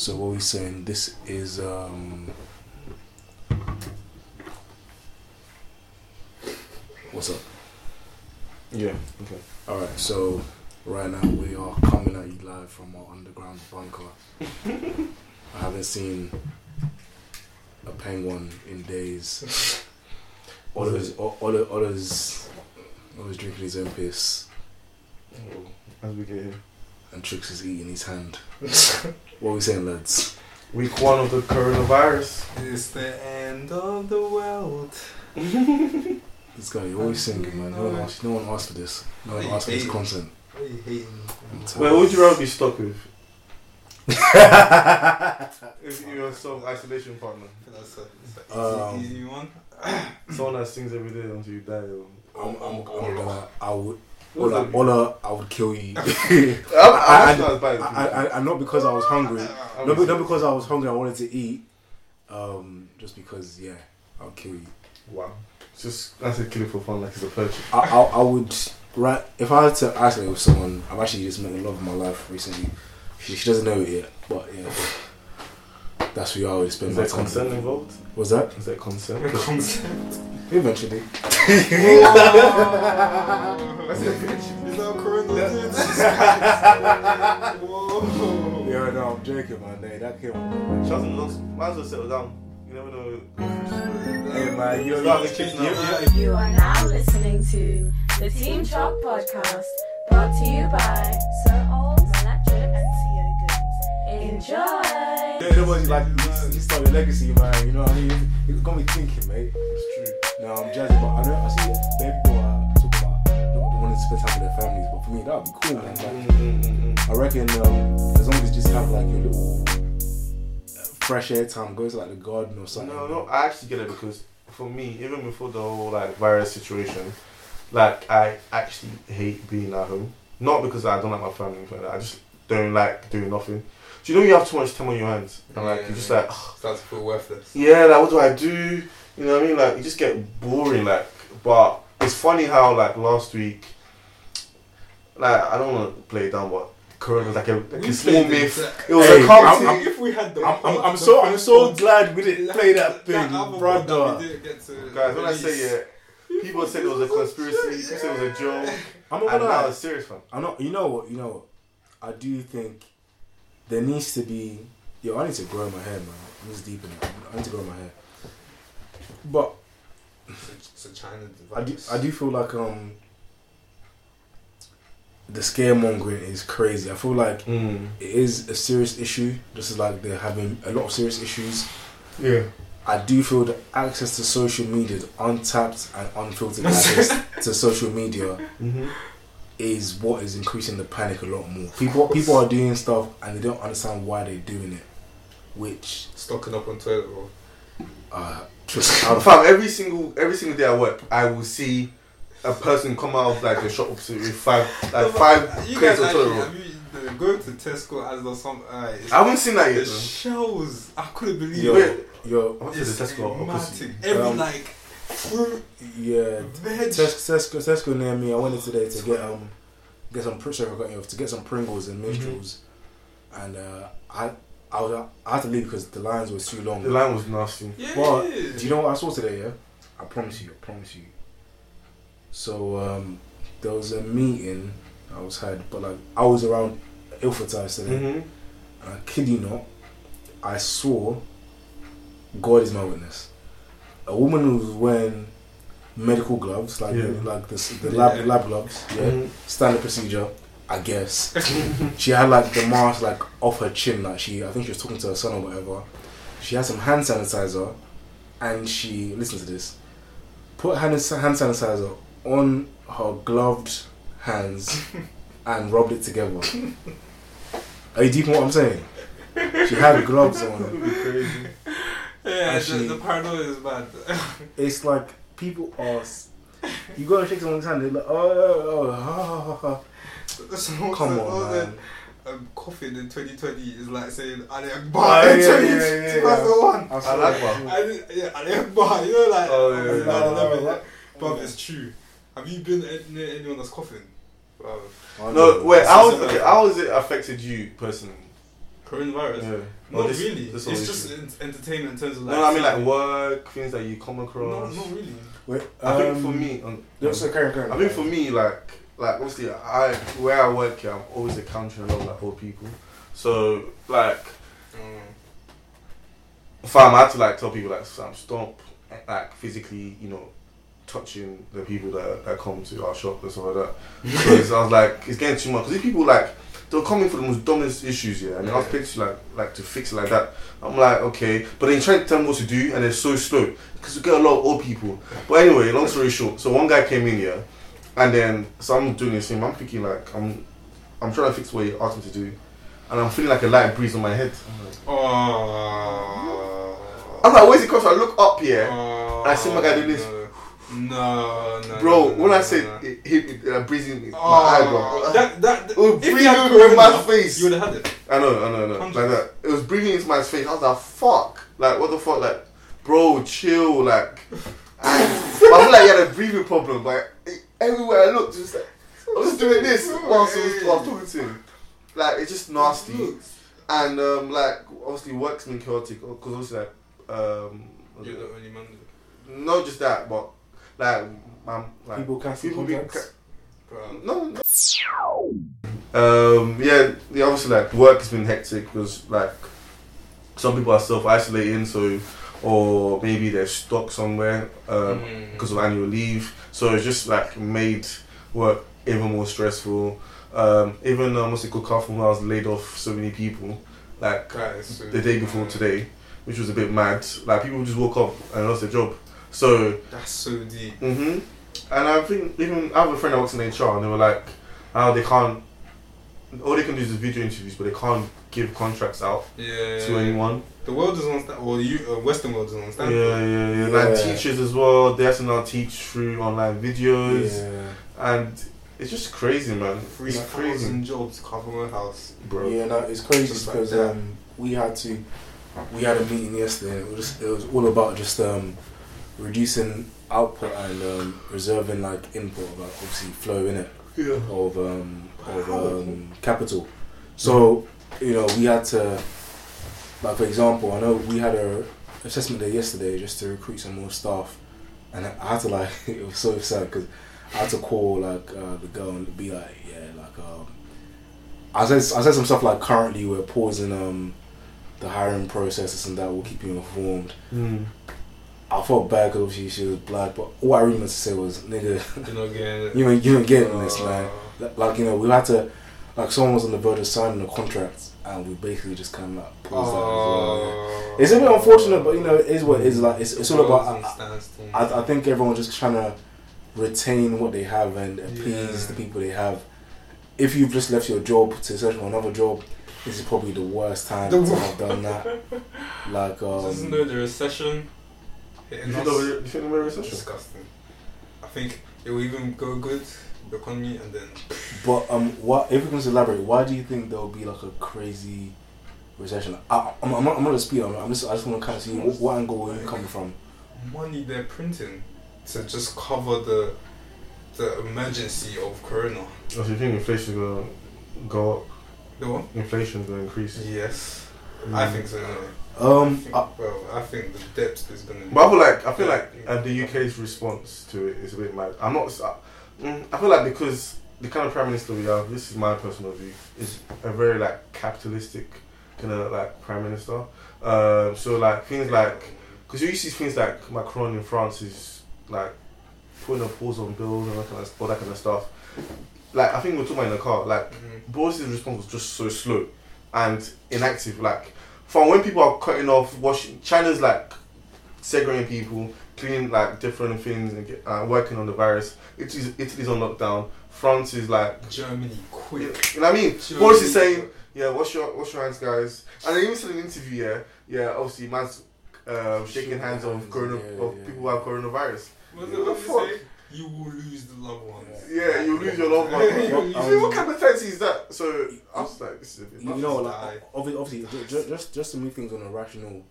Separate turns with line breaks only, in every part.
So what we're saying? This is um. What's up?
Yeah. Okay.
All right. So right now we are coming at you live from our underground bunker. I haven't seen a penguin in days. Others, others, others, others drinking his own piss,
as we get here.
And Trix is eating his hand. what are we saying, lads?
Week one of the coronavirus.
It's the end of the world.
This guy, you're always singing, man. No one asked, no one asked for this. No one
Hey,
asked for this
hey.
content.
What are you hating?
I'm.
Wait, what would you rather be stuck with? If you're a song isolation partner,
that's a, it's a
Um,
easy, easy one.
someone that sings every day until you die. Or...
I'm, I'm, I'm gonna, I would,
What's
Ola. Ola, I would kill you. I- I, I, I, not because I was hungry. Not, be- not because I was hungry. I wanted to eat. Um, just because, yeah, I'll kill you.
Wow. It's just that's a kill for fun, like it's a purchase.
I, I, I would right if I had to isolate with someone. I've actually just met the love of my life recently. She, she doesn't know it yet, but yeah, that's who I would spend
Is
my
there
time.
consent involved?
Was that
Is there consent?
eventually?
Is that corona? Whoa.
Yeah, no, I'm joking, man. Hey, that came. on.
Shazam looks, might as well settle down. You never know.
Hey, man, you're
Start the kids now.
You are now listening to the Team Chalk Podcast, brought to you by Sir Ols, Electric, and CO Goods. Enjoy!
Yeah, nobody like you, you start your legacy, man. You know what I mean? It got me thinking, mate.
It's true.
No, I'm jazzy, but I know I see baby people uh, talk about not wanting to spend time with their families, but for me that'd be cool, man. Like,
Mm, mm, mm,
I reckon um, as long as you just have like your little uh, fresh air time, go to like the garden or something.
No, no, I actually get it because for me, even before the whole like virus situation, like I actually hate being at home. Not because I don't like my family, but I just don't like doing nothing. Do you know you have too much time on your hands, and like you're just like, "Ugh,
Start to feel worthless.
yeah, like what do I do? You know what I mean? Like you just get boring. Like, but it's funny how like last week, like I don't want to play it down, but Corona was like a, like a small myth.
the-
It was
Hey,
a calm
I'm- I'm-
if we had the,
I'm, I'm, I'm so I'm so glad we didn't play that thing,
other one that
brother.
we didn't get to
Guys, when I say
it.
yeah, people said it was a conspiracy, people said it was a joke,
I'm
and
not gonna
now
lie.
it's serious, fam.
I'm not. You know what? You know what? I do think there needs to be. Yo, I need to grow my hair, man. I need to deepen it. I need to grow my hair. But
It's a China
I do. I do feel like um the scaremongering is crazy. I feel like
Mm.
it is a serious issue, just as like they're having a lot of serious issues.
Yeah.
I do feel that access to social media, the untapped and unfiltered access to social media,
Mm-hmm.
is what is increasing the panic a lot more. People people are doing stuff and they don't understand why they're doing it, which
Stocking up on toilet roll.
uh, just out of
Fam, every single every single day I work, I will see a person come out of like the shop opposite with five like five
You
crates
guys
of
actually,
toilet roll.
have you uh, go to Tesco as or some uh,
I haven't seen that yet. though.
shells. I couldn't believe
Yo,
it.
yo,
I went to the Tesco opposite.
dramatic. Every
Um,
like fruit,
yeah.
veg.
Tes- Tesco, Tesco near me. I went in today to get um get some Pr- sorry, I got you off, to get some Pringles and minstrels, and uh, I I, was, I had to leave because the lines were too long.
The line was nasty.
yeah.
But do you know what I saw today? Yeah, I promise you, I promise you. So um, there was a meeting I was had, but like I was around Ilford Ties today.
Mm-hmm.
And I kid you not, I saw God is my witness. A woman who was wearing medical gloves, like
Yeah.
like the, the lab
Yeah.
lab gloves, yeah,
Mhm.
standard procedure, I guess. she had like the mask like off her chin, like she I think she was talking to her son or whatever. She had some hand sanitizer, and she listen to this. Put hand hand sanitizer on her gloved hands and rubbed it together. Are you deep in what I'm saying? She had gloves on.
Crazy.
Yeah,
Actually-
the, the paranoia is bad.
It's like people are. You go and shake someone's hand, they're like, oh, oh, oh, ha, ha, ha, ha.
Someone
Come
said,
on,
oh,
man.
the, Um, coughing in 2020 is like saying Ali
Oh,
Akbar
yeah,
in
yeah,
20,
yeah, yeah, yeah.
2001.
I saw
like
that.
that.
Ali, yeah, Ali Akbar, you know, like,
Oh, yeah,
oh,
yeah.
no, no, no,
Oh,
Bruv, it's true. Have you been near anyone that's coughing? Bruv.
Oh,
No, wait.
This
How
is
was, okay, how has it affected you personally?
Coronavirus.
Yeah.
Not
this-
really.
this
it's just
issue.
entertainment in terms of like.
No, I mean like work things that you come across.
No,
across.
not really.
Wait,
I think
um,
for me, um,
No, so carry on, carry on.
I think for me, like, like obviously, I where I work here, I'm always encountering a lot of like old people. So like,
Mm.
fam, I had to like tell people like, stop, like physically, you know, touching the people that that come to our shop and stuff like that. Because I was like, it's getting too much. Because these people like. They're coming for the most dumbest issues, yeah, and they ask people to like, like to fix it like that. I'm like, okay, but then you try to tell them what to do, and they're so slow because we get a lot of old people. But anyway, long story short, so one guy came in here, and then so I'm doing this thing. I'm thinking like I'm, I'm trying to fix what you asked me to do, and I'm feeling like a light breeze on my head. I'm like,
Oh.
I'm like, where's it coming from? I look up here,
Oh,
I see my guy do this.
No, no,
bro.
no, no,
when I said it hit me, uh, breezing in my
Oh,
eye, bro.
that that
It was breathing in my
corona,
face.
You would have had it.
I know, I know, I know, like that. It was breathing into my face. I was like, fuck, like what the fuck, like, bro, chill, like. And I feel like he had a breathing problem, but everywhere I looked, just like I was just doing this whilst I was, while I was talking to him. Like it's just nasty. And um, like obviously work's been chaotic because obviously like um,
You're the only man.
not just that, but like um, like
People cancel
people being
contracts.
Bro.
no, no. Um, yeah, yeah, obviously like work has been hectic because like some people are self isolating, so or maybe they're stuck somewhere um,
Mm.
because of annual leave. So it's just like made work even more stressful. Um, even um, what's it called? When I was laid off so many people, like the day before today, which was a bit mad. Like people just woke up and lost their job. So
That's so deep.
hmm And I think even I have a friend that works in HR, and they were like, "How they can't. All they can do is video interviews, but they can't give contracts out
Yeah.
to anyone.
The world doesn't understand. Well, you uh, Western world doesn't
Yeah,
understand.
yeah, yeah. Like
Yeah.
teachers as well. They have to now teach through online videos,
Yeah.
and it's just crazy, man.
Three
It's crazy,
thousand jobs cover my house.
bro.
Yeah, no, it's crazy
Just like
because
that.
um, we had to, we had a meeting yesterday. It was it was all about just um, reducing output and um, reserving like input, like obviously flow in it
Yeah.
of um, of um, capital. So you know we had to, like for example, I know we had a assessment day yesterday just to recruit some more staff, and I had to like it was so sad because I had to call like uh, the girl and be like, yeah, like um, I said I said some stuff like currently we're pausing um the hiring processes and that will keep you informed.
Mm.
I felt bad because obviously she was black, but what I really meant to say was, nigga,
You're not getting it.
you ain't you ain't getting this, man. Like- Like you know, we had to, like someone was on the verge of signing a contract, and we basically just kind of like paused that as well.
uh,
It's a bit unfortunate, but you know, it is what it is. Like it's, it's all about. I. I, I think everyone's just trying to retain what they have and appease
Yeah.
the people they have. If you've just left your job to search for another job, this is probably the worst time
The
to have done that. Like,
Doesn't
um,
know the recession
You
us.
think of a- you think of a recession?
Disgusting. I think it will even go good, the economy, and then
but um, what if we can just elaborate? Why do you think there will be like a crazy recession? I, I'm, I'm not, I'm not a speed. I'm, I'm just, I just want to kind of see what, what angle are you coming from.
money they're printing to just cover the the emergency of Corona.
Oh, so you think inflation's gonna go up?
The what?
Inflation's gonna increase?
Yes,
Mm.
I think so. Anyway. I
Um,
think,
I,
well, I think the depth is gonna.
But I feel like I feel like uh, the UK's response to it is a bit mad. I'm not. Mm, I feel like because the kind of prime minister we have, this is my personal view, is a very like capitalistic kind of like prime minister. Um, so like things like because you see things like Macron in France is like putting a pause on bills and all that kind of, all that kind of stuff. Like I think we we're talking about in the car. Like
Mhm.
Boris's response was just so slow and inactive. Like from when people are cutting off, washing China's like segregating people, cleaning like different things and get, uh, working on the virus. Italy's, Italy's on lockdown. France is like,
Germany, quick.
you know what I mean?
Germany,
Boris is saying, yeah, wash your wash your hands, guys. And they even said in an interview, yeah, yeah, obviously, man's uh, shaking
Shaking
hands of corona
yeah,
of
yeah.
people who have coronavirus.
What
What the fuck?
you say? You will lose the loved ones.
Yeah, you lose your loved
ones.
You
you
see, what kind of fancy is that? So I was like, this is a bit.
you know, like obvi- obviously, ju- ju- just just to move things on a rational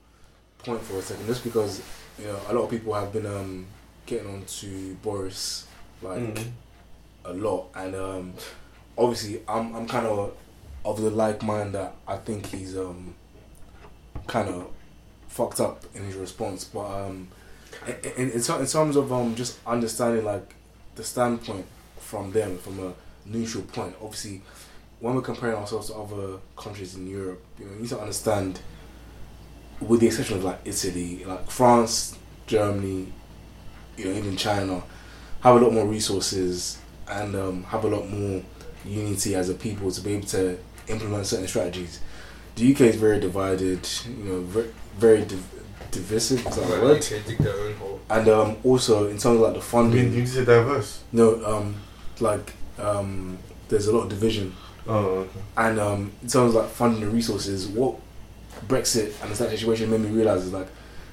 point for a second, just because you know a lot of people have been um getting on to Boris like
Mm.
a lot, and um obviously I'm I'm kind of of the like mind that I think he's um kind of fucked up in his response. But um, in, in, in terms of um just understanding like the standpoint from them from a neutral point, obviously when we're comparing ourselves to other countries in Europe, you know, you need to understand, with the exception of like Italy, like France, Germany, you know, even China, have a lot more resources and um, have a lot more unity as a people to be able to implement certain strategies. The UK is very divided, you know, very, very div- divisive. Is that the word?
Dig their own hole.
And um, also in terms of like the
I
funding,
mean, you say diverse.
no, um, like um, there's a lot of division
Oh, okay.
and um, in terms of like funding and resources, what Brexit and that situation made me realize is like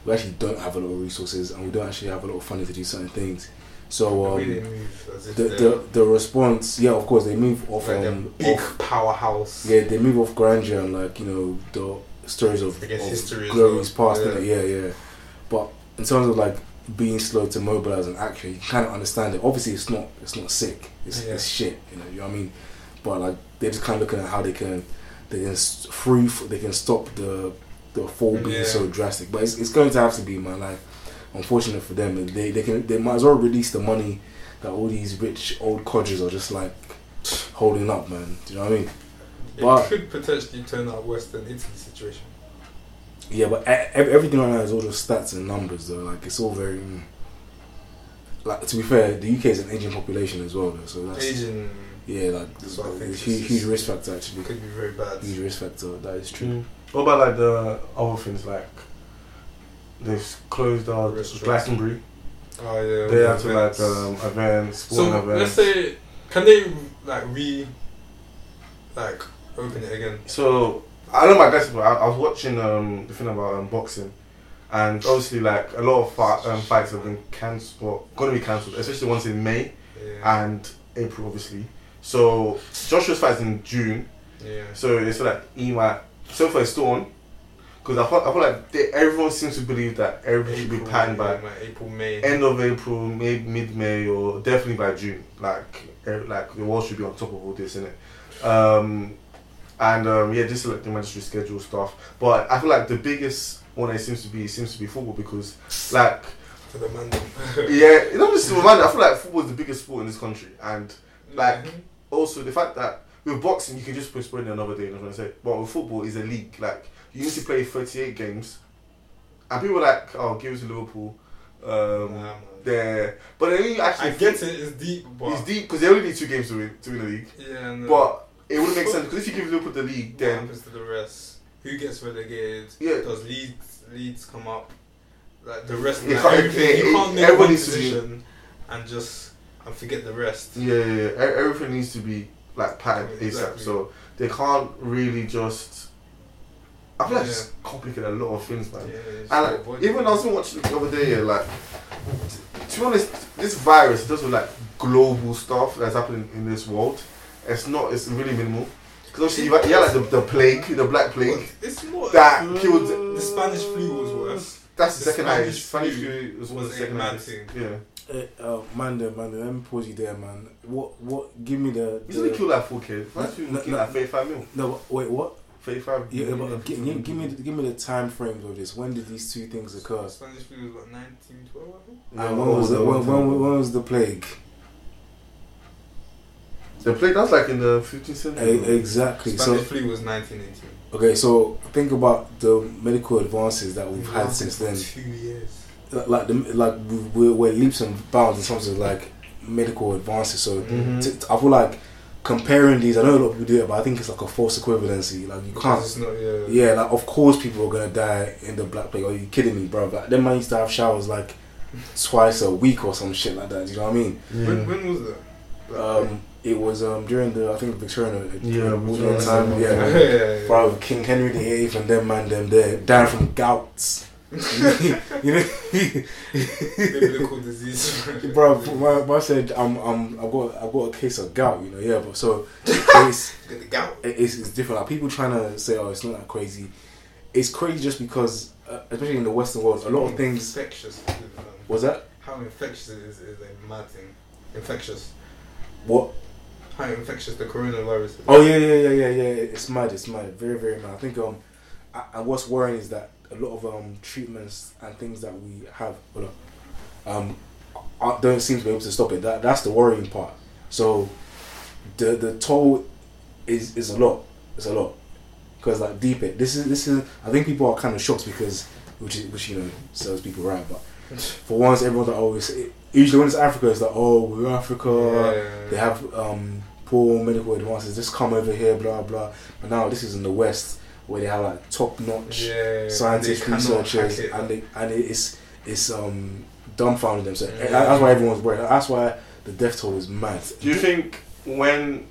we actually don't have a lot of resources and we don't actually have a lot of funding to do certain things. So
The
um,
way they move as if
the, the the response, yeah, of course, they move off
like
um,
big
off,
powerhouse.
yeah, they move off grandeur and like you know the stories of, of glories past, innit? yeah, yeah. But in terms of like being slow to mobilize and action, you kind of understand it. Obviously, it's not it's not sick. It's,
Yeah.
it's shit. You know, you know what I mean. But like they're just kind of looking at how they can they can free they can stop the the fall being
Yeah.
so drastic. But it's, it's going to have to be man. Like unfortunate for them, and they they can they might as well release the money that all these rich old codgers are just like holding up, man. Do you know what I mean?
It
But-
could potentially turn out worse than Italy situation.
Yeah, but everything right now is all just stats and numbers, though. Like it's all very. mm. Like to be fair, the UK is an aging population as well, though. So that's
Asian
yeah, like
That's what I think
it's
it's
huge, huge risk factor actually.
could be very bad.
Huge risk factor. That is true.
Mm. What about like the other things like they've closed out
Restaurants.
Glastonbury?
Oh yeah.
They
all
have to
the
like um, events, sporting
so
events.
let's say, can they like re, like open it again?
So I know my guys, but I, I was watching um, the thing about um, boxing, and obviously like a lot of fight, um, fights have been cancelled, well, going to be cancelled, especially ones in May
Yeah.
and April, obviously. So Joshua's fights in June,
yeah.
so it's like might so far it's still on. Because I feel, I feel like they, everyone seems to believe that everything should be patterned by
April May.
end of April, maybe mid May, or definitely by June. Like, like the world should be on top of all this, innit? Um, and um, yeah, just like they might just reschedule stuff. But I feel like the biggest one it seems to be seems to be football because, like,
for the man.
yeah, you know, just remind. I feel like football is the biggest sport in this country, and like also the fact that with boxing you can just postpone it another day. You know what I'm saying? But with football, is a league. Like you need to play 38 games, and people are like, oh, give it to Liverpool. Um,
Nah,
there, but then you actually
I get it. It's deep, but
It's deep because they only need two games to win to win the league.
Yeah, no.
But it wouldn't make sense because if you give Liverpool the league,
what
then
happens to the rest? Who gets relegated?
Yeah.
Does Leeds Leeds come up? Like the rest, like,
can't-
everything.
it-
you can't make one
needs to be-
decision and just and forget the rest.
yeah, yeah, yeah, everything needs to be like patterned ASAP. So they can't really just. I feel like it's complicated a lot of things, man.
Yeah,
And like, even. I was watching the other day, yeah, like t- to be honest, this virus does with like global stuff that's happening in this world. It's not. It's really minimal. Because obviously you had, like the, the plague, the black plague.
It's more
That
uh,
killed-
the Spanish flu was worse.
That's the,
The
second
Spanish
highest. Spanish
flu
was,
was
the second highest.
thing.
Yeah.
Uh, uh, Manda, Manda, let me pause you there, man. What, what? Give me the.
He's only
the
killed like four kids.
No,
Spanish flu
no,
killed
no.
35 mil.
no, wait, what?
35
Yeah,
mil.
but give, give, give me, give me the time frames of this. When did these two things occur?
Spanish flu was what 1912, I think.
Yeah,
and when was the when, when, when was the plague?
The plague, that's like in the 15th
E-
century.
exactly.
Spanish
So
flu was 1918.
okay, so think about the medical advances that we've had since then.
Two years.
Like the like we're, we're leaps and bounds in terms of like medical advances. So
Mhm.
t- t- I feel like comparing these. I know a lot of people do it, but I think it's like a false equivalency. Like you can't.
it's not, yeah.
Yeah, like of course people are gonna die in the black plague. Are you kidding me, bro? Like them man used to have showers like twice a week or some shit like that. Do you know what I mean?
When, when was that? Like,
Um, it was um during the I think Victorian
Yeah,
Victorian
Victorian
time.
time.
yeah,
Yeah,
yeah, yeah.
bro, King Henry the Eighth and them man them there dying from gouts. You know,
Biblical disease.
bro. My, my said I'm I'm I've got I've got a case of gout. You know, yeah, but so it's
gout.
it's, it's different. Like people trying to say, oh, it's not that crazy. It's crazy just because, uh, especially in the Western world, a lot of things.
Infectious.
Was that
How infectious it is is a mad thing. Infectious.
what?
how infectious the coronavirus is.
Oh yeah, yeah, yeah, yeah, yeah. It's mad. It's mad. Very, very mad. I think um, I, and what's worrying is that a lot of um treatments and things that we have, um, don't seem to be able to stop it. That that's the worrying part. So, the the toll is is a lot. It's a lot because like deep it. This is this is. I think people are kind of shocked because which is which you know serves people right, but for once everyone's like always. Usually when it's Africa, it's like oh we're Africa
Yeah.
they have um, poor medical advances. Just come over here, blah blah. But now this is in the West where they have like top notch
yeah,
scientists,
they
researchers,
it.
and they and it's it's um dumbfounding them. So
Yeah.
that's why everyone's worried. That's why the death toll is mad.
Do you think when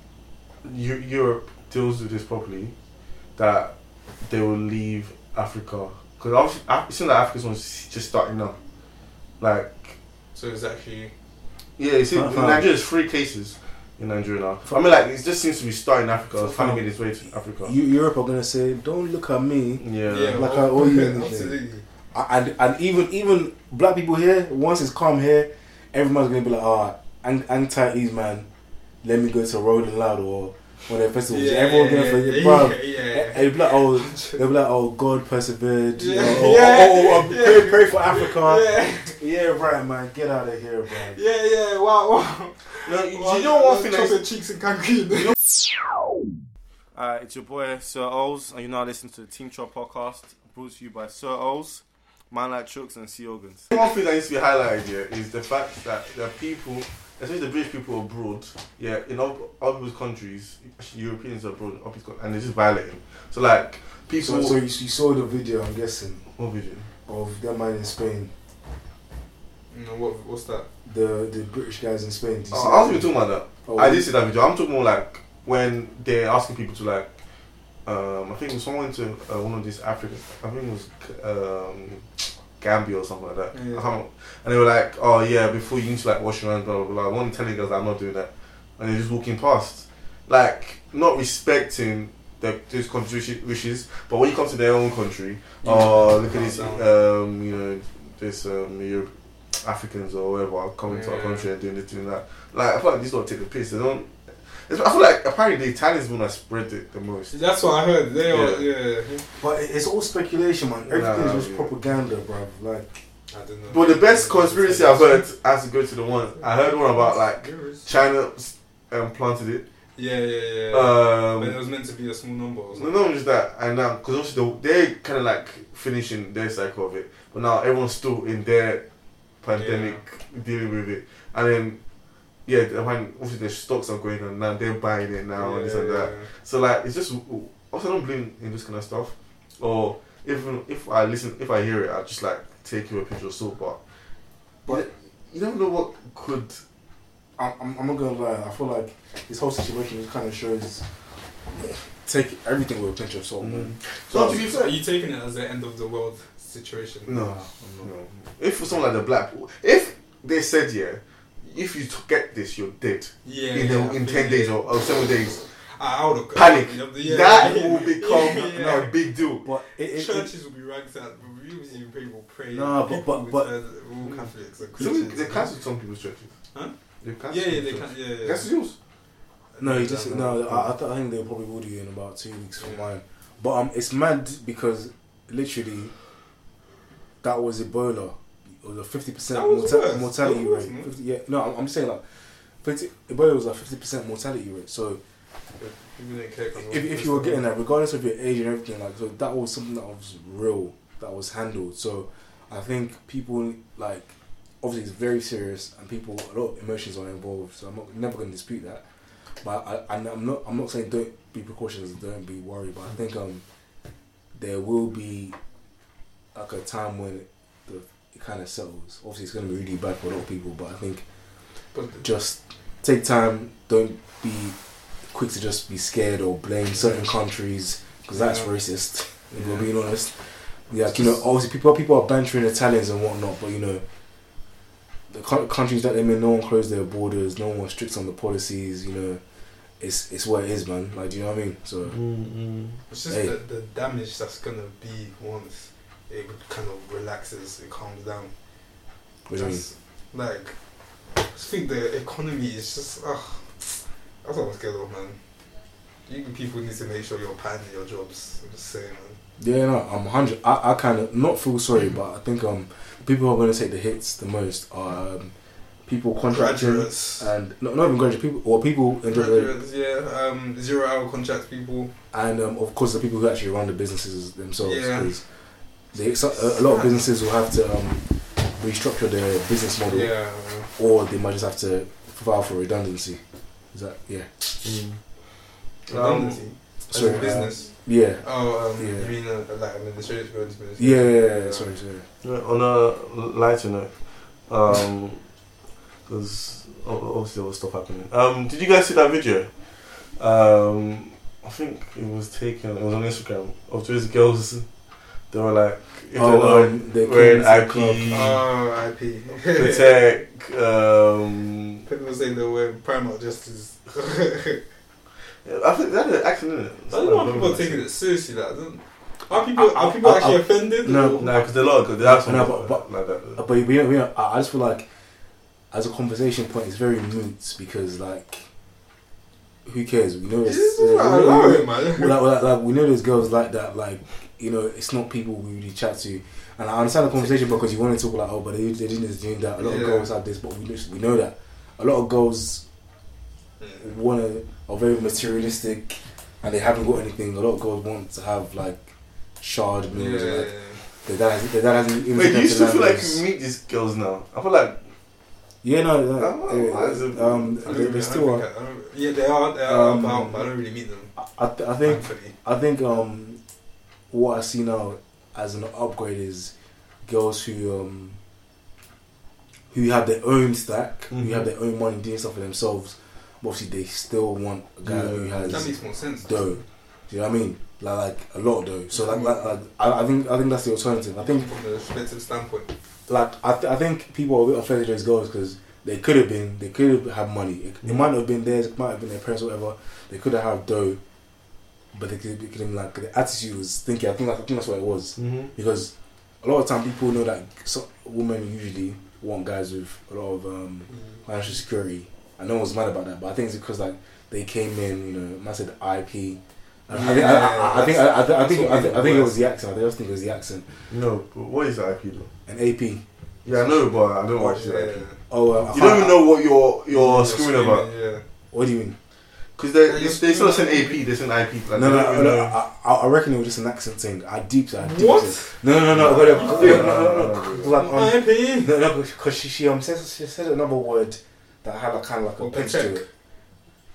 Eu- Europe deals with this properly, that they will leave Africa? Because it seems like Africa's one's just starting now. Like,
So it's actually
yeah, you see, in. Nigeria, there's three cases in Nigeria now. I mean, like, it just seems to be starting in Africa. It's finally made its way to Africa.
Eu- Europe are gonna say, "Don't look at me."
yeah.
yeah,
Like
well,
I owe you anything.
absolutely.
and and even even black people here, once it's calm here, everyone's gonna be like, ah, oh, anti ease man, let me go to Rolling Loud or one of the festivals.
Yeah,
Everyone's gonna
yeah,
forget,
yeah,
bro.
yeah, yeah.
They'll be like, oh, they'll be like, oh, God persevered. you
Yeah,
know, oh,
yeah,
oh, oh, oh,
yeah.
pray, pray for Africa.
Yeah,
Yeah, right, man. Get out of here, bro.
yeah, yeah. Wow, wow.
No, you,
wow
you know one thing
chocolate
that's...
cheeks in Cancun.
Uh, it's your boy, Sir Ols, and you're now listening to the Team Chop podcast, brought to you by Sir Ols, Man Like Chooks, and Sea Organs. One thing that needs to be highlighted here is the fact that there are people, especially the British people abroad, yeah, in other other people's countries, actually Europeans abroad, other people's, and they're just violating. So, like, people.
So, so you, you saw the video, I'm guessing,
what video?
of that man in Spain.
no, what, what's that?
The the British guys in Spain. Did you
Oh,
see
I was
that?
even talking about that.
Oh,
I did see that video. I'm talking more like when they're asking people to like. Um, I think it was someone to uh, one of these African. I think it was um, Gambia or something like that.
Yeah.
I and they were like, "Oh yeah, before you need to like wash your hands." Blah blah blah. One telling girls, "I'm not doing that," and they're just walking past, like not respecting the those countries' wishes. But when you come to their own country, oh look at this, um, you know, this um, Europe, Africans or whatever coming to our country and doing this, doing that. Like I feel like these don't take the piss. They don't. It's- I feel like apparently the Italians want to spread it the most.
That's what I heard. They are,
Yeah.
yeah.
But it's all speculation, man. Everything
Nah,
is just
yeah.
propaganda, bro. Like,
I don't know.
But the best conspiracy I've heard has to go to the one I heard one about like China um, planted it.
Yeah, yeah, yeah.
Um,
but it was meant to be a small number. Or
No,
something.
not just that, and now because obviously the- they're kind of like finishing their cycle of it, but now everyone's still in their pandemic dealing with it, and then yeah, the- when obviously their stocks are going and now they're buying it now and this and that. So like it's just also I don't blame in this kind of stuff, or even if I listen, if I hear it, I just like take you a pinch of salt, but but you don't know what could.
I'm, I'm, I'm not gonna lie. I feel like this whole situation just kind of shows take everything with a pinch of salt, man. Mm-hmm.
So to be fair,
are you taking it as the end of the world situation?
No.
Nah, I'm.
No. If for someone like the black, if they said yeah, if you get this, you're dead
Yeah.
in,
yeah,
the, in ten days or, or seven days.
I, I would
Panic.
Yeah,
that
yeah,
will become
yeah.
no, a big deal.
But it, it, it,
Churches will be ranked out. Usually people pray.
No, but-
people
but-
would
but-
turn- all Catholics and
Some,
Christians.
they cancelled some people's churches.
Huh?
They
Yeah,
cancelled
yeah, they can. Yeah, yeah.
That's yours.
no, you just no. I, I, th- I think they probably will do in about two weeks from mine. But um, it's mad because literally that was Ebola. It was a fifty percent
worse.
mortality rate. 50, yeah, no, I'm, I'm saying like 50, Ebola was a fifty percent mortality rate. So
People didn't care 'cause
if, if you were getting that, regardless of your age and everything, like so that was something that was real, that was handled. So I think people like obviously it's very serious, and people a lot of emotions are involved. So I'm not, never going to dispute that. But I, I'm not I'm not saying don't be precautious, don't be worried. But I think um there will be like a time when it, kind of settles. Obviously, it's going to be really bad for a lot of people, but I think
But
just take time. Don't be quick to just be scared or blame certain countries because that's
Yeah.
racist. If we're being honest, yeah, you know, obviously people people are bantering Italians and whatnot, but you know, the co- countries that they in, no one closed their borders, no one was strict on the policies. You know, it's it's what it is, man. Like, do you know what I mean? So mm, mm.
It's just
Hey.
the, the damage that's gonna be once it kind of relaxes, it calms down.
what do you mean?
Like, I just think the economy is just, ugh. That's what I'm scared of, man. You people need to make sure you're panning your jobs. I'm just saying, man.
Yeah, no, I'm hundred. I, I kind of not feel sorry, but I think um people who are going to take the hits the most are um, people contracting
Graduates.
and not, not even graduate people or people in
Graduates, yeah. Um, zero hour contract people.
and um, of course the people who actually run the businesses themselves.
Yeah.
They, a, a lot of businesses will have to um, restructure their business model,
Yeah.
or they might just have to file for redundancy. Is that yeah?
Mm.
Redundancy. As
Sorry,
a
uh,
business.
Yeah.
oh, um,
yeah.
you mean uh, like an administrative business?
Yeah, yeah, yeah, yeah, sorry, sorry.
Yeah, on a lighter note, um, because obviously there was stuff happening. Um, did you guys see that video? Um, I think it was taken. It was on Instagram of these girls. They were like, if they're not
Oh, um, they
wearing
came to the
IP,
Oh, IP.
Protect. Um,
People say they were Primark justice.
I think that is acting in it.
I don't know why people are taking it seriously. Like, don't- are people
I-
are people
I-
actually
I-
offended?
no,
or-
Nah, because there are a lot of there are some
No,
people
but-
like that.
But you know, you I I just feel like as a conversation point, it's very moot because like, who cares? We know this. uh,
alright,
we know-
allow
we
it,
know-
man.
like, like, like, we know there's girls like that. Like you know, it's not people we really chat to. And I understand the conversation because you want to talk like, oh, but they, they didn't this, doing that. A lot of girls have this, but we just, we know that a lot of girls want to are very materialistic, and they haven't got anything. A lot of girls want to have like shard
Yeah,
meals.
yeah,
like,
yeah.
their dad, has- their dad hasn't even
Wait, do you still feel like you meet these girls now? I feel like
Yeah, no, no
Oh, why is it-
um, they,
really-
they still are.
think I- I don't- Yeah, they are. They are
Um,
I don't really meet them.
I, th- I think
thankfully.
I think um, what I see now as an upgrade is girls who um, who have their own stack, who
Mhm.
have their own money doing stuff for themselves. But obviously, they still want a guy
Yeah.
who has
That makes more sense.
dough. Do you know what I mean? Like, like a lot of dough. So like, like, like I, I think I think that's the alternative. I think
from the perspective standpoint.
like I, th- I think people are a bit offended as girls because they could have been they could have had money. It, it might not have been theirs. It might have been their parents, or whatever. They could have had dough, but they could, they could have, like the attitude was thinking. I think I think that's what it was
mm-hmm.
because a lot of time people know that women usually want guys with a lot of um, financial security, and no one's mad about that. But I think it's because like they came in, you know, said IP. I think I, think I, think- I think I I think it was the accent. I just think it was the accent
No, but what is IP though?
An AP.
Yeah, I know, but I don't watch
yeah.
the IP.
Oh, uh,
You don't even know what you're you're
You're
screaming about
Yeah.
What do you mean?
Because they they still send AP, they send IP. Like
no, no, no, no. I, I, I reckon it was just an accent thing. I deep that.
What?
No, no, no, oh,
no.
No,
no,
no. Like um,
oh, IP.
No, no, because she she um said she said another word that had like kind of like a pinch to it.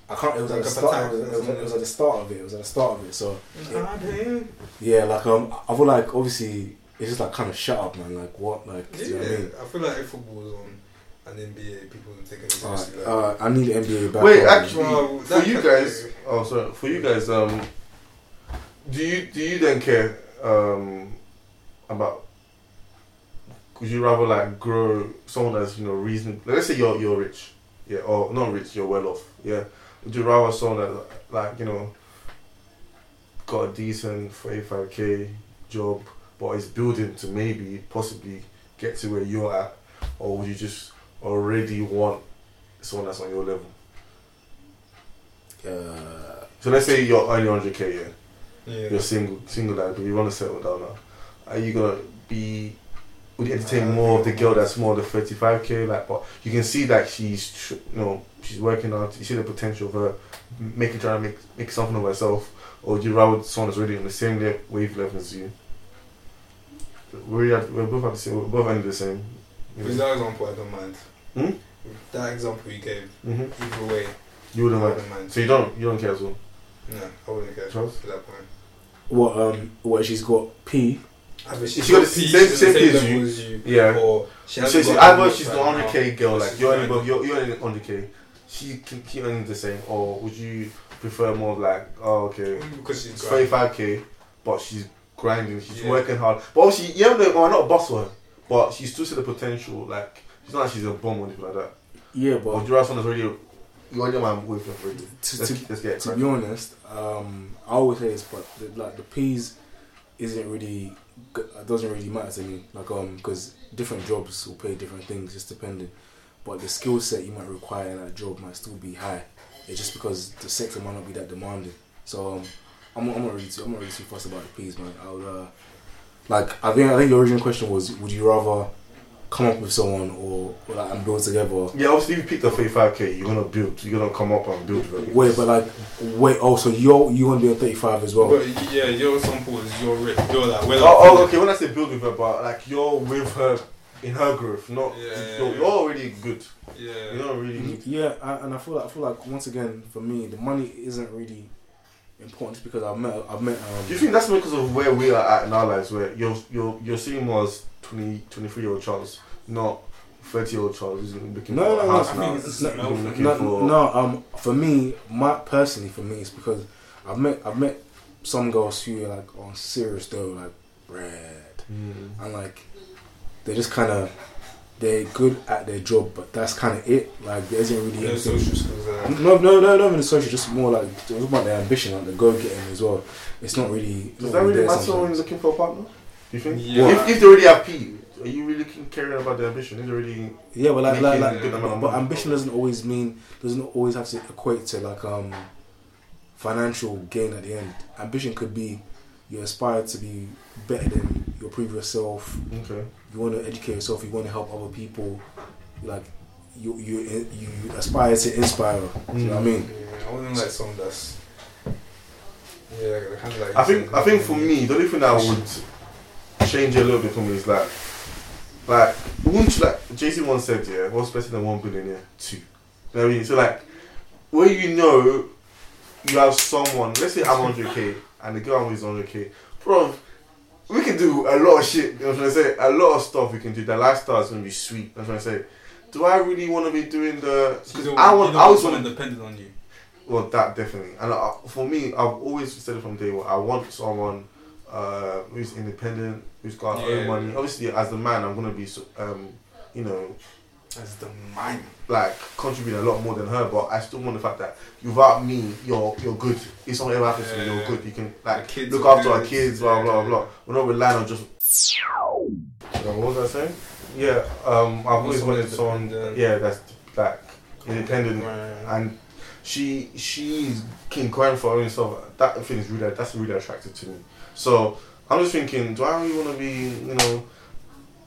I can't. It was,
like
at
the
start, it, was, it, was, it was at the start of it. It was at the start of it. So
it,
yeah, like um, I feel like obviously it's just like kind of shut up, man. Like what, like yeah, you know what I mean?
I feel like if football was on an NBA, people would take it
Alright,
seriously. like,
uh, I need the NBA back.
Wait,
on.
actually,
Well,
for
that
you guys, oh sorry, for you guys, um, do you do you then care um about? Would you rather like grow someone that's you know reasonable? Let's say you're you're rich, yeah, or not rich, you're well off, yeah. Would you rather someone that like you know got a decent forty five k job, but is building to maybe possibly get to where you're at, or would you just already want someone that's on your level?
Uh,
So let's say you're earning 100k, yeah.
yeah.
You're single, single dad, but you want to settle down now. Are you gonna be? Would you entertain
Uh,
more of the girl that's more the 35k? Like, but you can see that she's, tr- you know, she's working out. You see the potential of her making trying to make make something of herself, or would you rather someone that's already on the same le- wavelength as you? We're, at, we're both at the same. We're both ending the same.
With that example, I don't mind.
Hmm?
That example you gave,
hmm
either way,
You wouldn't
I
mind.
wouldn't mind.
So you don't you don't care as well.
No, I wouldn't care
Charles?
at that point.
what um, what she's got P.
Either
She got the
P,
same-
she's
same P as you.
as you,
Yeah.
or she
So
hasn't
she,
got
either
that
she's the
right
100k
now,
girl, like you're earning,
fine.
above- you're, you're earning 100k. She can keep earning the same, or would you prefer more of like, oh okay,
because she's
it's
grinding.
35k, but she's grinding, she's
Yeah.
working hard. But obviously, you know, well, not a boss for her, but she still see the potential. Like she's not like she's a bum or anything like that.
Yeah,
But you rather someone that's already, your man with her already?
to,
Let's,
to,
let's get it.
to be honest, um, I always say this, but the, like the P's isn't really doesn't really matter to me. Like um, because different jobs will pay different things, just depending. But the skill set you might require in that job might still be high. It's just because the sector might not be that demanding. So um, I'm, I'm not really too, I'm not really too fussed about the P's, man. I would, uh, like I think I think your original question was, would you rather come up with someone or, or like and build together?
Yeah, obviously, if you pick the 35k, you're gonna build. You're gonna come up and build. Right?
Wait, but like, wait. Oh, so you're you want to be on 35 as well?
But yeah, your example is you're ri- you're like well.
Oh, oh, okay. When I say build with her, but like you're with her in her growth, not
Yeah, yeah,
you're,
yeah.
you're already good.
Yeah.
You're not really.
Mm, yeah, I, and I feel like I feel like once again for me the money isn't really important because I've met I've met um,
Do you think that's because of where we are at in our lives, where you're you're you're seeing more as 20, 23 year old Charles, not thirty year old Charles who's looking
No,
for
no, no,
house
I
now.
it's
no,
no,
looking
no,
for-
no, um for me my personally for me it's because I've met I've met some girls who are like on serious though like red
Mm.
and like they're just kind of they're good at their job but that's kind of it like there isn't really
No
anything
social skills.
No, no, no, not even the social, just more like it was about their ambition, like the go getting as well. It's not really.
Does
not
that really
there
matter when
sometimes.
you're looking for a partner? Do you think?
Yeah.
If, if they already have P, are you really looking- caring about their ambition? Is it really?
Yeah, but like, like, like
a good amount
but
money?
ambition doesn't always mean doesn't always have to equate to like um financial gain at the end. Ambition could be you aspire to be better than your previous self.
Okay.
You want to educate yourself. You want to help other people. Like you, you, you aspire to inspire. Do you know what I hmm. mean?
yeah, I wouldn't like someone that's. Yeah, kind of like.
I think I think for me, the only thing that would change a little bit for me is like, like wouldn't you like Jay Z once said, yeah, what's better than one billionaire? Two. You know what I mean? So like, where you know you have someone, let's say I'm 100k and the girl I'm with is 100k, bro. We can do a lot of shit. You know what I'm trying to say? A lot of stuff we can do. The lifestyle is gonna be sweet. That's what I'm trying to say? Do I really want to be doing the? Cause I want. I always
someone dependent on you.
Well, that definitely. And uh, for me, I've always said it from day one. I want someone uh, who's independent, who's got
Yeah.
own money. Obviously, as a man, I'm gonna be, um, you know,
As the man.
like contribute a lot more than her. But I still want the fact that without me, you're you're good. If something ever happens to me, you're good. You can like
kids
look
are
after our kids. Blah blah
Yeah.
blah. We're not relying on just. So what was I saying? Yeah, um, I've always
Someone
wanted someone.
independent.
Yeah, that's like independent
Right.
and she she's can crying for her own stuff. That thing is really that's really attractive to me. So I'm just thinking, do I really want to be you know?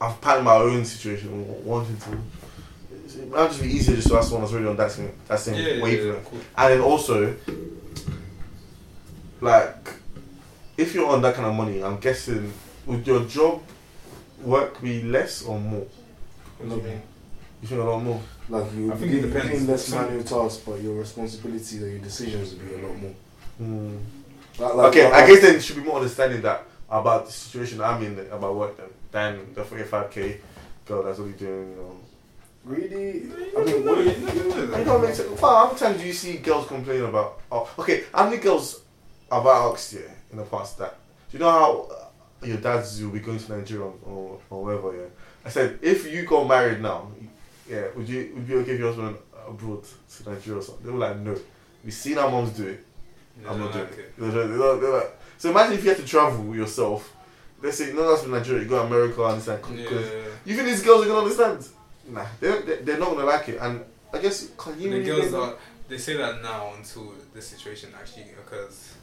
I've planned my own situation, wanting to. It might just be easier just to ask someone that's really on that same that same
Yeah, yeah,
wavelength.
yeah, cool.
And then also, like, if you're on that kind of money, I'm guessing would your job work be less or more?
What do you mean?
You think a lot more?
Like you,
I think
you
it depends.
less manual tasks, but your responsibilities and your decisions will be a lot more.
Hmm.
Like, like,
okay,
like-
I guess there should be more understanding that about the situation I'm in about work than, than the 45k girl that's only doing, you know.
Really?
I mean, what do you
I don't make sense. Wow, how many times do you see girls complain about? Oh, okay, how many girls have I asked you in the past that? Do you know how uh, your dad's will be going to Nigeria or, or wherever? Yeah, I said if you got married now, yeah, would you would you be okay if your husband abroad to Nigeria or something? They were like, no. We've seen our moms do it. I'm not doing it. They're, they're, they're, they're like, so imagine if you had to travel yourself. Let's say, no, that's from Nigeria. You go to America and it's like,
Yeah.
think these girls are gonna understand? Nah, they're, they're, they're not gonna like it. And I guess can you
The
really
girls are they say that now until the situation actually occurs,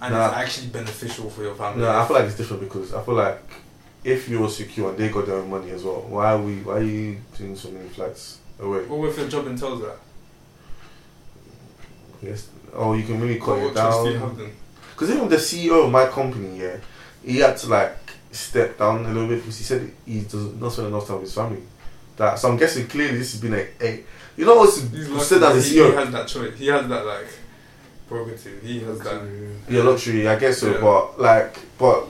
and
Nah.
it's actually beneficial for your family.
No, I feel like it's different because I feel like if you're secure and they got their own money as well, why are we? Why are you doing so many flights away?
What if your job entails that?
Yes. Oh, you can really cut it down. Because even the CEO of my company, yeah, he had to like step down a little bit because he said he does not spend enough time with his family. That so I'm guessing clearly this has been a, a you know what's
He's
said
lucky.
as a
he, he has that choice. He has that like prerogative. He has that.
Yeah, luxury, I guess so,
Yeah.
but like, but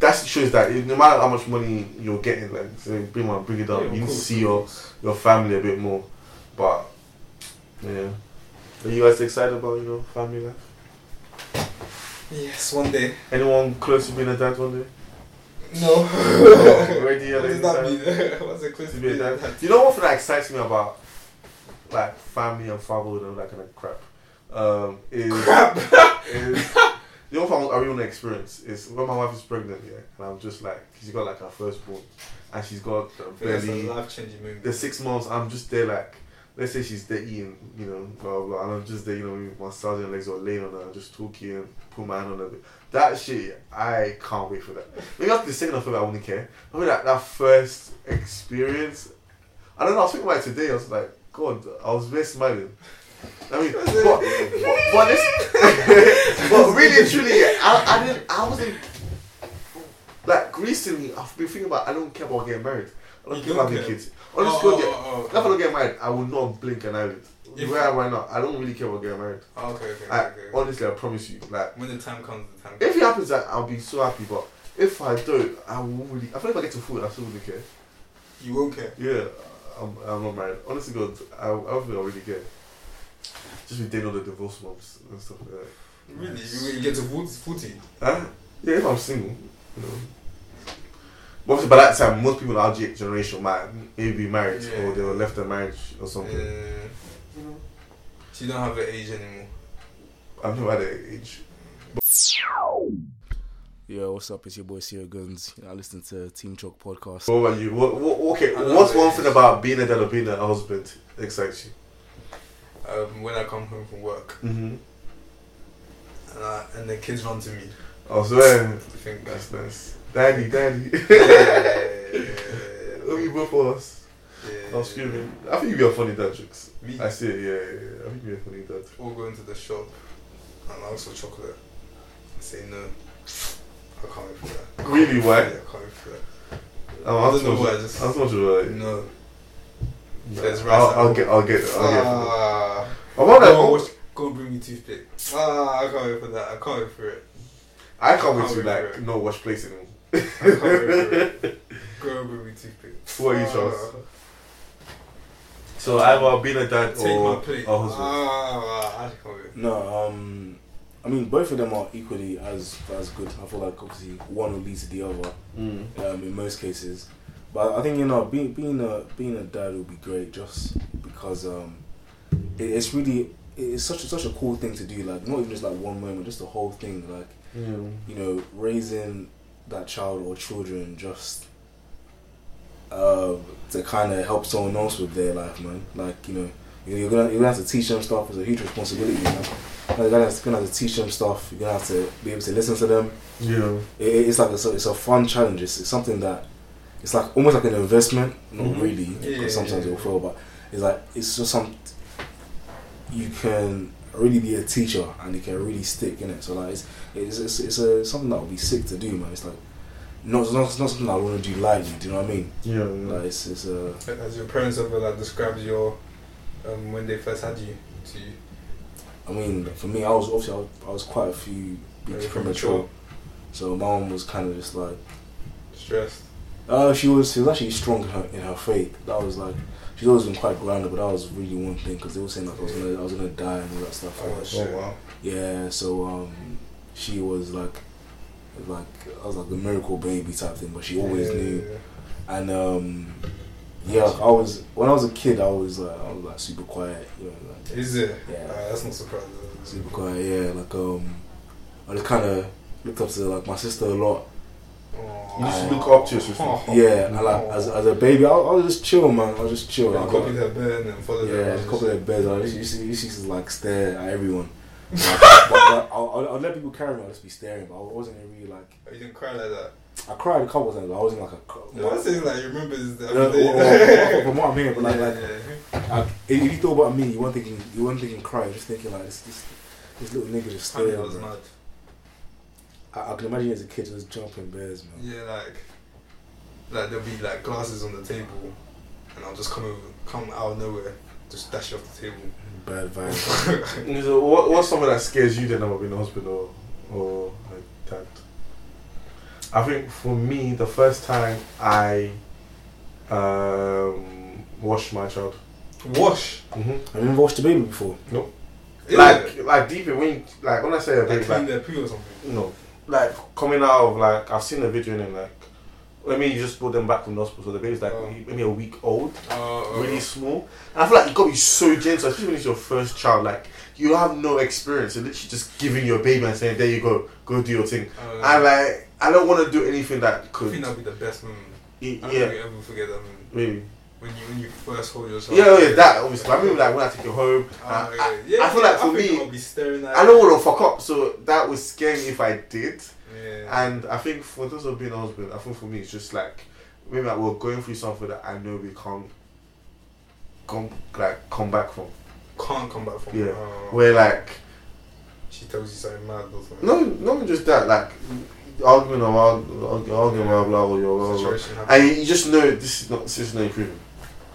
that shows that no matter how much money you're getting, like, so bring one, bring it up,
Yeah,
you need to
course,
see your your family a bit more. But yeah, are you guys excited about you know family life?
Yes, one day.
Anyone close to being a dad one day?
No.
Oh, already
what
at
does that mean? What's it close
To
to
a dad? You know what that excites me about like family and fatherhood and all that kind of crap um, is
Crap.
is the only thing I really want to experience is when my wife is pregnant, yeah, and I'm just like, she's got like her firstborn, and she's got the belly,
life changing movie.
the six months, I'm just there like, let's say she's eating, you know, blah blah, and I'm just there, you know, massaging her legs or laying on her, just talking, and put my hand on her. That shit, I can't wait for that. Maybe after the second or third, I wouldn't care. Maybe that that first experience, I don't know. I was thinking about it today. I was like, God, I was very smiling. I mean, but, but, but, this, but really truly, I, I didn't, I wasn't like recently. I've been thinking about. I don't care about getting married. I don't care
don't
about having kids. Honestly,
Oh,
oh, get,
oh, oh,
if I don't get married, I will not blink an eyelid.
If-
Where am I now? I don't really care about getting married.
Oh, okay, okay,
I,
okay.
honestly, I promise you. Like,
When the time comes, the time
if it happens, I, I'll be so happy. But if I don't, I won't really. I feel like if I get to food, I still wouldn't care.
You won't care.
Yeah, I'm, I'm not married. Honestly, God, I, I don't think I really care. Just be dating all the divorce moms and stuff like that.
Really? You, really get to 40? 40?
Huh? Yeah, if I'm single, you know. But obviously, by that time, most people in our generation might maybe be married
Yeah.
or they were left their marriage or something. You
so you don't have an age anymore.
I'm never had that age.
Yeah, what's up? It's your boy Sierra Guns. I listen to Team Chalk podcast.
What about you? What, what, okay, what's
it.
one thing about being a dad or being a husband excites you?
Um, when I come home from work
Mm-hmm.
and, I, and the kids run to me,
I swear.
I think
That's
that's
nice. Daddy, daddy.
yeah,
Look at both of us. I was screaming. I think you'd be a funny dad, Jukes.
Me,
I see it, yeah, yeah, yeah. I think you'd be a funny dad.
all go into the shop and ask for chocolate. I say no. I can't wait for that.
Really, why?
I can't wait for that.
Oh,
I don't know why,
much.
just-
I'm so much of a.
No.
No.
There's rice
I'll,
and
I'll
all.
get, I'll get, I'll get.
Ah,
I'm not
go,
like,
watch, go and bring me toothpick. Ah, I can't wait for that. I can't wait for it.
I can't wait
Can't
to like
for it.
not wash plates anymore.
I can't wait for it. Go and me toothpick.
What are you,
Ah,
Charles? So either being a dad
Take
or
my plate.
a husband.
Ah, I can't wait.
No, um, I mean both of them are equally as as good. I feel like obviously one will lead to the other
Mm.
um, in most cases, but I think you know being being a being a dad would be great just because um, it, it's really it's such a, such a cool thing to do. Like not even just like one moment, just the whole thing. Like
Yeah.
you know raising that child or children just uh, to kind of help someone else with their life, man. Like you know, you're you're gonna you're gonna have to teach them stuff. It's a huge responsibility, man. You're gonna have to, gonna have to teach them stuff. You're gonna have to be able to listen to them.
Yeah.
It, it's like it's a, it's a fun challenge. It's, it's something that it's like almost like an investment. Not
Mhm.
really,
Yeah,
because
yeah,
sometimes
yeah.
it'll fail. But it's like it's just some you can really be a teacher and you can really stick in it. So like it's it's it's, it's a, something that would be sick to do, man. It's like not it's not, not something I want to do lightly. Do you know what I mean?
Yeah. yeah.
Like it's it's a
Has your parents ever like described your um, when they first had you to you?
I mean, for me, I was obviously I was, I was quite a few weeks premature.
premature.
So my mom was kind of just like,
Stressed.
uh, she was she was actually strong in her, in her faith. That was like she's always been quite grounded, but that was really one thing because they were saying like I was gonna I was gonna die and all that stuff.
Oh,
Like,
shit.
Oh wow.
yeah, so um, she was like like I was like the miracle baby type thing, but she always
Yeah,
knew.
yeah.
And um, yeah, I was when I was a kid, I was like I was like super quiet, you know, like
Is it?
Yeah.
Uh, that's not surprising.
super quiet. Yeah, like um, I just kind of looked up to like my sister a lot.
Oh.
used to look up to your sister.
Yeah, and like as, as a baby, I, I was just chill, man. I was just chill.
I
Like,
copied her bed and followed her.
yeah,
and
couple
shit.
of beds. I used to, used to like stare at everyone. Like, but, but I'll, I'll, I'll let people carry me. I'll just be staring, but I wasn't really like.
You didn't cry like that.
I cried a couple times. But I wasn't like a.
No, saying like you remember this
Uh,
every
or-
day.
from what I'm hearing, but like, like
Yeah.
I, if you thought about me, you weren't thinking, you weren't thinking cry. You're just thinking like this, this, this little nigga just staring.
I was mad.
I, I can imagine you as a kid just jumping bears, man.
Yeah, like, like there'll be like glasses on the table, and I'll just come over, come out of nowhere, just dash it off the table.
Bad vibes.
So what, what's something that scares you then about being a husband or or a dad? I think for me, the first time I um, washed my child,
Wash.
mm-hmm.
Have you ever watched a baby before?
Is
like like deep in when you, like when I say a
like
baby,
clean
like
their poo or something.
no, like coming out of like I've seen a video and like. I mean, you just brought them back from the hospital, so the baby's like
Oh.
maybe a week old.
Oh,
really small. And I feel like you gotta be so gentle, especially when it's your first child. Like you have no experience. You're literally just giving your baby and saying, "There you go, go do your thing."
Uh,
And like I don't want to do anything that
I
could.
think that'll be the best moment. I
yeah,
ever forget that moment.
maybe.
When you when you first hold your child.
Yeah, yeah, that obviously. I mean, like when I take it home,
Oh,
I,
yeah,
I,
yeah,
I feel
yeah,
like for me,
I'll be staring at
I don't want to fuck up, so that would scare me if I did.
Yeah.
And I think for those of being a husband, I think for me it's just like maybe like we're going through something that I know we can't come like come back from.
can't come back from.
Yeah.
Oh,
Where like
she tells you something mad or something.
no, not just that, like arguing about arguing blah blah blah blah blah. blah. And you you just know this is not this is not improving,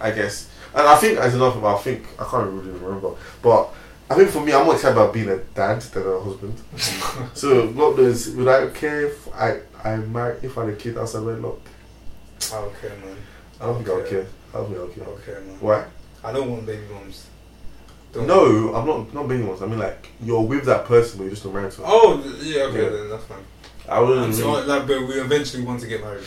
I guess. And I think as enough about I think I can't really remember, but I think for me I'm more excited about being a dad than a husband. so what does would I care if I I marry if I had a kid outside wedlock?
okay, man.
I don't think I'll care. I don't think I'll care.
Okay, man.
Why?
I don't want baby moms. Don't
No, I'm not not being ones. I mean like you're with that person but you're just not married to them.
Oh, yeah, okay,
Yeah.
then that's fine.
I wouldn't
And so, like, but we eventually want to get married.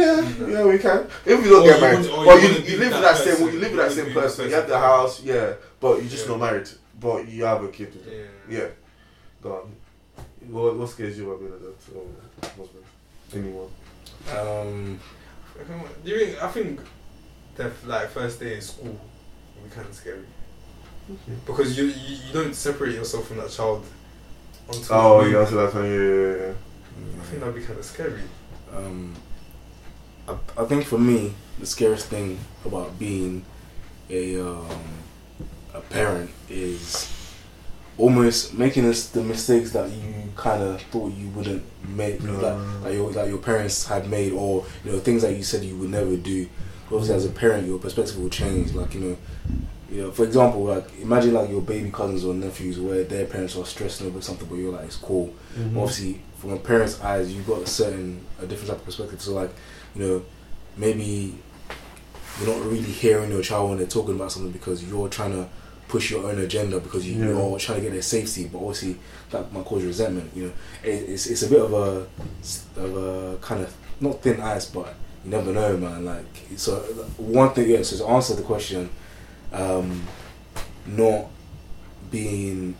Yeah, yeah, we can. If you don't
Or
get
you
married,
want- or
well,
you
you, you live with
that
that same
person.
you live with that same
be
person. You have the house, yeah, but you're just
Yeah.
not married. But you have a kid.
Yeah.
Yeah, go on. What, what scares you about being a dad or husband? Anyone?
Um,
Do you think, I think the like first day in school will be kind of scary because you, you you don't separate yourself from that child until
Oh,
you-
yeah, so that's yeah, yeah, yeah.
I think that'd be kind of scary.
um, I, I think for me, the scariest thing about being a um, a parent is almost making us the mistakes that you kind of thought you wouldn't make,
No.
that, that, your, that your parents had made, or you know things that you said you would never do. Obviously, as a parent, your perspective will change. Like you know, you know, for example, like imagine like your baby cousins or nephews where their parents are stressing over something, but you're like, it's cool
Mhm.
obviously from a parent's eyes you've got a certain a different type of perspective so like you know maybe you're not really hearing your child when they're talking about something because you're trying to push your own agenda because you,
Yeah.
you're trying to get their safety but obviously that might cause resentment you know it, it's, it's a bit of a of a kind of not thin ice but you never know man like so one thing yeah so to answer the question um not being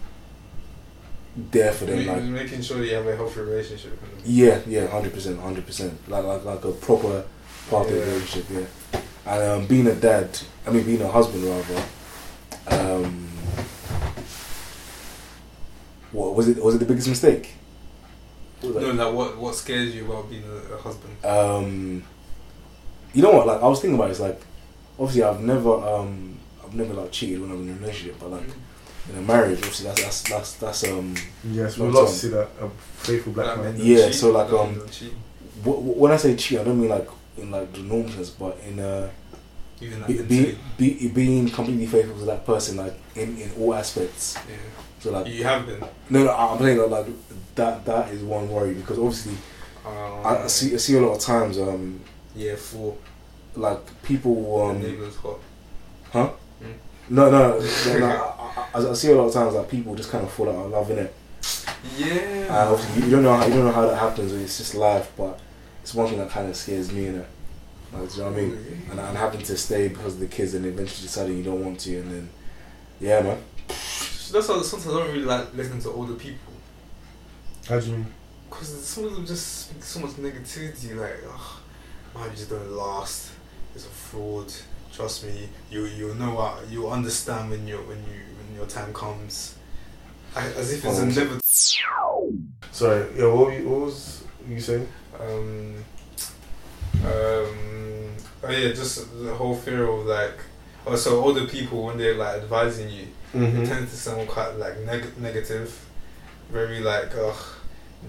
there for them like
making sure you have a healthy relationship.
yeah, yeah, hundred percent, hundred percent. Like like like a proper part of the
Yeah.
relationship. Yeah, and um, being a dad, I mean being a husband rather. Um, what was it? Was it the biggest mistake?
No, like what what scares you about being a, a husband?
Um, you know what? Like I was thinking about it, it's like obviously I've never um I've never like cheated when I'm in a relationship, but like in a marriage, obviously that's that's that's that's um
Yes, we
Long
love to see that a faithful black
Black
man.
men
Yeah,
cheat,
so like, um,
men don't cheat.
wh- wh- when I say cheat, I don't mean like in like the normal sense, but in uh
even like
be, be, being completely faithful to that person, like in, in all aspects.
yeah.
So like,
you have been.
no, no, I'm saying that like that that is one worry because obviously
Um,
I, I see I see a lot of times um
Yeah, for
like people
Um, the neighbours hot.
huh
Mm.
No no, no, no I, I, I see a lot of times that people just kind of fall out of love in it.
Yeah.
And obviously you, you don't know how, you don't know how that happens. It's just life, but it's one thing that kind of scares me in it. Like, do you know what I mean? And, and having to stay because of the kids and eventually deciding you don't want to, and then yeah, man.
That's why sometimes I don't really like listening to older people
How do you mean?
because some of them just speak so much negativity. Like, oh, marriages don't last. It's a fraud. Trust me. You you know what? You'll understand when you when you when your time comes. I, as if it's
Oh,
a never.
Sorry, yeah, what, you, what was you saying?
Um, um, oh yeah, just the whole fear of like. Oh, so older people when they're like advising you,
Mm-hmm.
it tends to sound quite like neg- negative, very like ugh,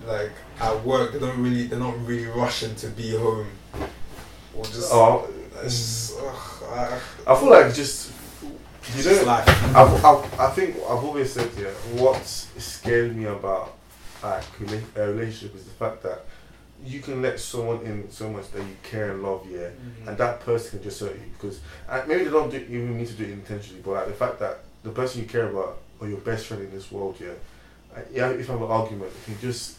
like at work they don't really they're not really rushing to be home, or just
Oh,
it's just, ugh, I,
I feel like just you know.
life.
I've, I've, I think I've always said yeah. What scared me about like a relationship is the fact that you can let someone in so much that you care and love, yeah, and that person can just hurt you because uh, maybe they don't do, even mean to do it intentionally, but like the fact that the person you care about or your best friend in this world, yeah, like, yeah, if I have an argument, it can just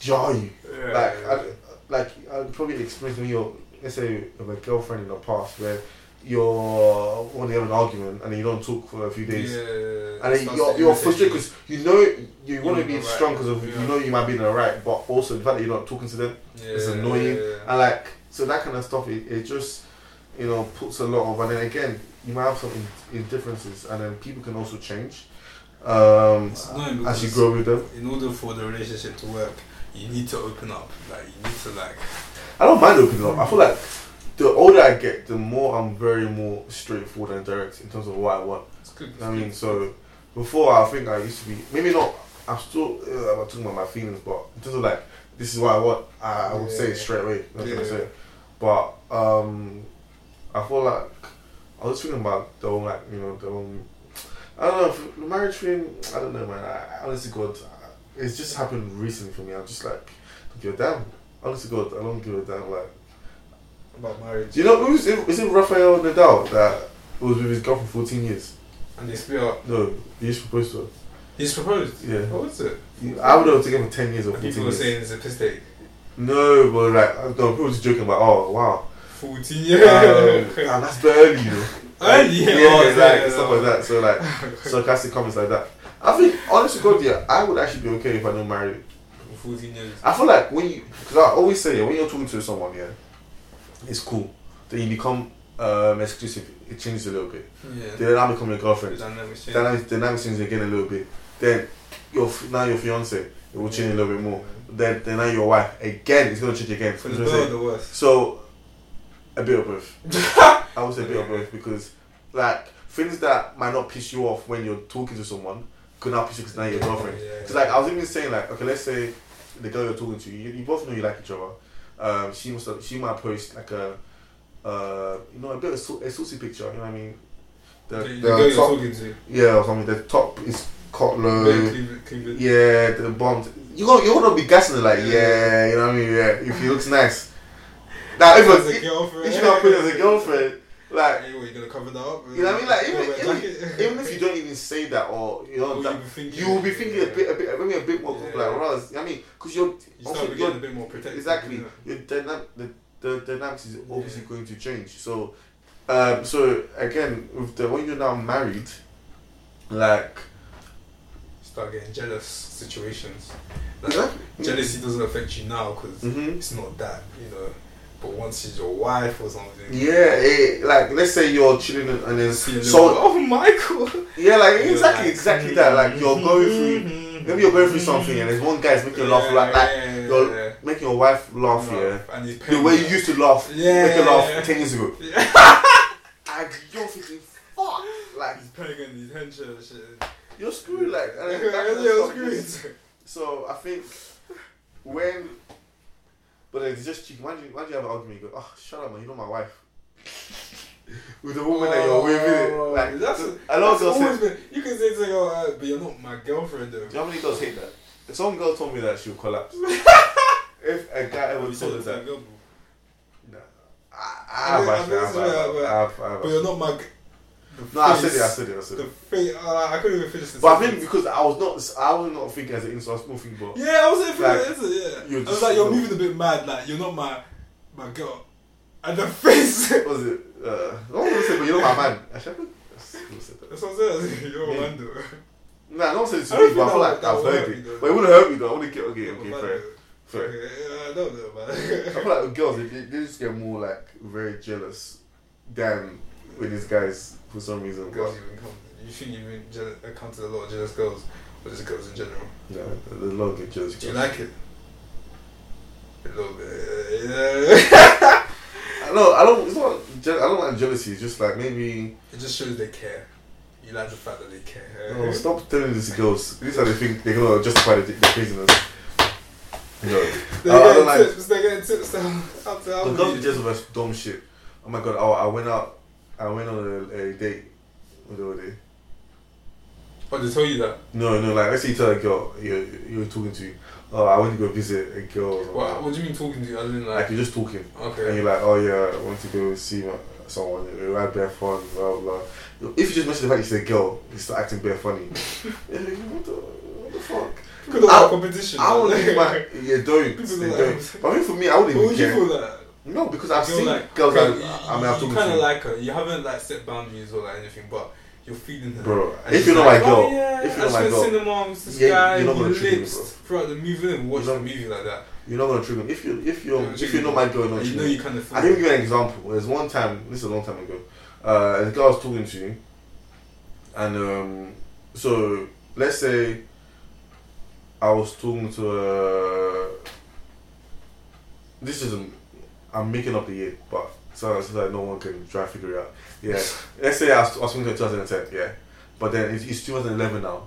jar you.
Yeah,
Like,
yeah,
I, like I'd probably experience when you're, let's say, with a girlfriend in the past where you're when you have an argument and you don't talk for a few days.
yeah,
And then you're, you're frustrated because you know you want to be
the
strong because
yeah.
you know you might be in the right, but also the fact that you're not talking to them
yeah,
it's annoying. and like so that kind of stuff, it, it just you know puts a lot of, and then again, you might have some in, in differences, and then people can also change um, as you grow with them.
in order for the relationship to work, you need to open up. Like you need to like.
I don't mind opening up. I feel like the older I get, the more I'm very more straightforward and direct in terms of what I want.
It's good.
I mean, so before I think I used to be maybe not. I'm still uh, I'm not talking about my feelings, but in terms of like this is what I want, I, I would say it straight away. That's what I say. But um, I feel like I was thinking about the whole like you know the whole. I don't know if the marriage thing. I don't know, man. I, honestly, God, it's just happened recently for me. I'm just like, don't give Honestly, God, I don't give a damn. Like,
about marriage.
do you know who's it? Is it Rafael Nadal that was with his girlfriend for 14 years?
And they split up.
No, he just proposed to her.
He's proposed.
Yeah.
What was it?
I would have taken him 10 years or
And
14
people were
years.
saying it's a piss take.
No, but like, no, people were just joking about, oh, wow.
Fourteen
Um,
years.
damn, that's very early, you know.
Early,
yeah,
yeah, oh,
like,
yeah,
stuff
yeah.
like that. So, like, sarcastic comments like that. I think, honestly, God, yeah, I would actually be okay if I don't marry.
Fourteen years.
I feel like when you, because I always say, when you're talking to someone, yeah, it's cool. Then you become um, exclusive, it changes a little bit.
Yeah.
Then now become your girlfriend.
Dynamics change.
Dynamics, dynamics change again a little bit. Then your now your fiance, it will change a little bit more. Then then now your wife again, it's gonna change again.
For the
know what I'm
better the worse.
So a bit of both. I would say a bit of both because like things that might not piss you off when you're talking to someone could now piss you because now you're your girlfriend.
Yeah.
Because like I was even saying like okay, let's say the girl you're talking to, you, you both know you like each other. Um, she must have, she might post like a uh, you know a bit of a saucy picture. You know what I mean? The,
The,
the
girl you're
top,
talking to.
yeah, or something. The top is cut low.
Very clean, clean.
Yeah, the bombs. You gonna you gonna be guessing it like
Yeah.
yeah, you know what I mean? Yeah, if he looks nice. Now if,
As a girlfriend.
if you gonna put it as a girlfriend, like
Hey, what, you gonna cover that up?
you know what I mean? Like even, even, even if you don't even say that or you know that,
you
will be thinking a bit a bit maybe a bit more
Yeah.
like Raz. I mean, because you're
You
also
getting
you're
a bit more protected.
exactly your dynamic the, the dynamics is obviously
Yeah.
going to change. So um so again with the when you're now married, like?
Start getting jealous situations. Like,
yeah,
Jealousy doesn't affect you now because
hmm
it's not that, you know. But once she's your wife or something,
Yeah, it, like let's say you're chilling and and then
see a little,
so
oh Michael,
yeah, like
You're
exactly
like,
exactly mm, that. Like you're mm, going through
through,
maybe you're going through something and there's one guy's making you laugh like like
yeah,
you're
yeah.
making your wife laugh, yeah.
and he's
The way you used to laugh,
Yeah.
make her laugh ten years ago. And you're thinking, fuck, like
He's paying and he's henching and shit.
you're screwed, like. And
Yeah,
that kind of
yeah,
stuff So I think when, but it's just cheeky. Why do you, why do you have an argument? You go, oh, shut up, man. You're not my wife. with the woman that you're with, innit? like
Oh, that's,
a lot of girls
always been. You can say to go, uh, but you're not my girlfriend though.
Do you know how many girls hate that? Some girl told me that she would collapse. if a guy ever told her that,
go,
nah. I, I
I
I I I I have.
But you're not my. g- the
No, I said it, I said it, I said
The
it.
face. Uh, I couldn't even finish this.
But I think because I was not, I was not thinking as an insult, I was more thinking about.
Yeah, I was saying
Like,
it, yeah. I was like, you're moving a bit mad. Like you're not my my girl. And the face.
What was it? Uh, no one said, but you're not my man. Actually, I that's
what I said. You're
Yeah.
a man though.
Nah, no one said it to
don't
me, but I feel like I've heard it.
though.
But it wouldn't hurt me though. I want to get okay, okay, fair,
though.
fair.
Okay, yeah, I don't know,
I
man.
feel like girls, they, they just get more like very jealous than with these guys for some reason.
girls even come. You think you've been jealous, encountered a lot of jealous girls, or just girls in general?
Yeah, there's a lot of jealous
Do you like it? A little bit. Yeah.
I know. I don't. It's not. Je- I don't like jealousy. It's just like maybe.
It just shows they care. You like the fact that they care.
No, stop telling these to girls. These are the things they're gonna justify the, the craziness. No.
They're
I- I don't
getting
like-
tips. They're getting tips. to How to
The girls
you.
just dumb shit. Oh my god! Oh, I went out. I went on a, a date with the other day.
Oh, they tell you that.
No, no. Like let's say you tell a girl you're you're talking to. Oh, I went to go visit a girl.
What, what do you mean talking to you? As in
Like
like,
you're just talking.
Okay.
And you're like, oh yeah, I want to go see my, someone. We had bare fun, blah blah. If you just mention the fact you say girl, you start acting bare funny. You're like, what the, what the fuck?
Of
I-
competition.
I would my yeah, don't. They
like-
don't. But I think for me, I wouldn't even
would you
care. No, because I've seen
like,
girls.
okay,
I, I mean, I've
you, kind of like her. You haven't like set boundaries or like anything, but you're feeding her.
Bro,
And
if you're not
like,
my girl,
oh, yeah,
if you're
I
not my girl,
cinema with this
yeah,
guy,
you're not gonna treat me,
lips
bro.
throughout the movie and watch the movie like that.
you're not gonna trigger me. If you if you're
Yeah,
if you're not my girl, you're not
you know you kind of.
I can give you an example. There's one time, this is a long time ago. Uh, a girl I was talking to, you, and um, so let's say I was talking to a. This isn't. I'm making up the year, but so, so that no one can try and figure it out. Yeah, let's say I was, I was to her 2010. Yeah, but then it's, it's 2011 now.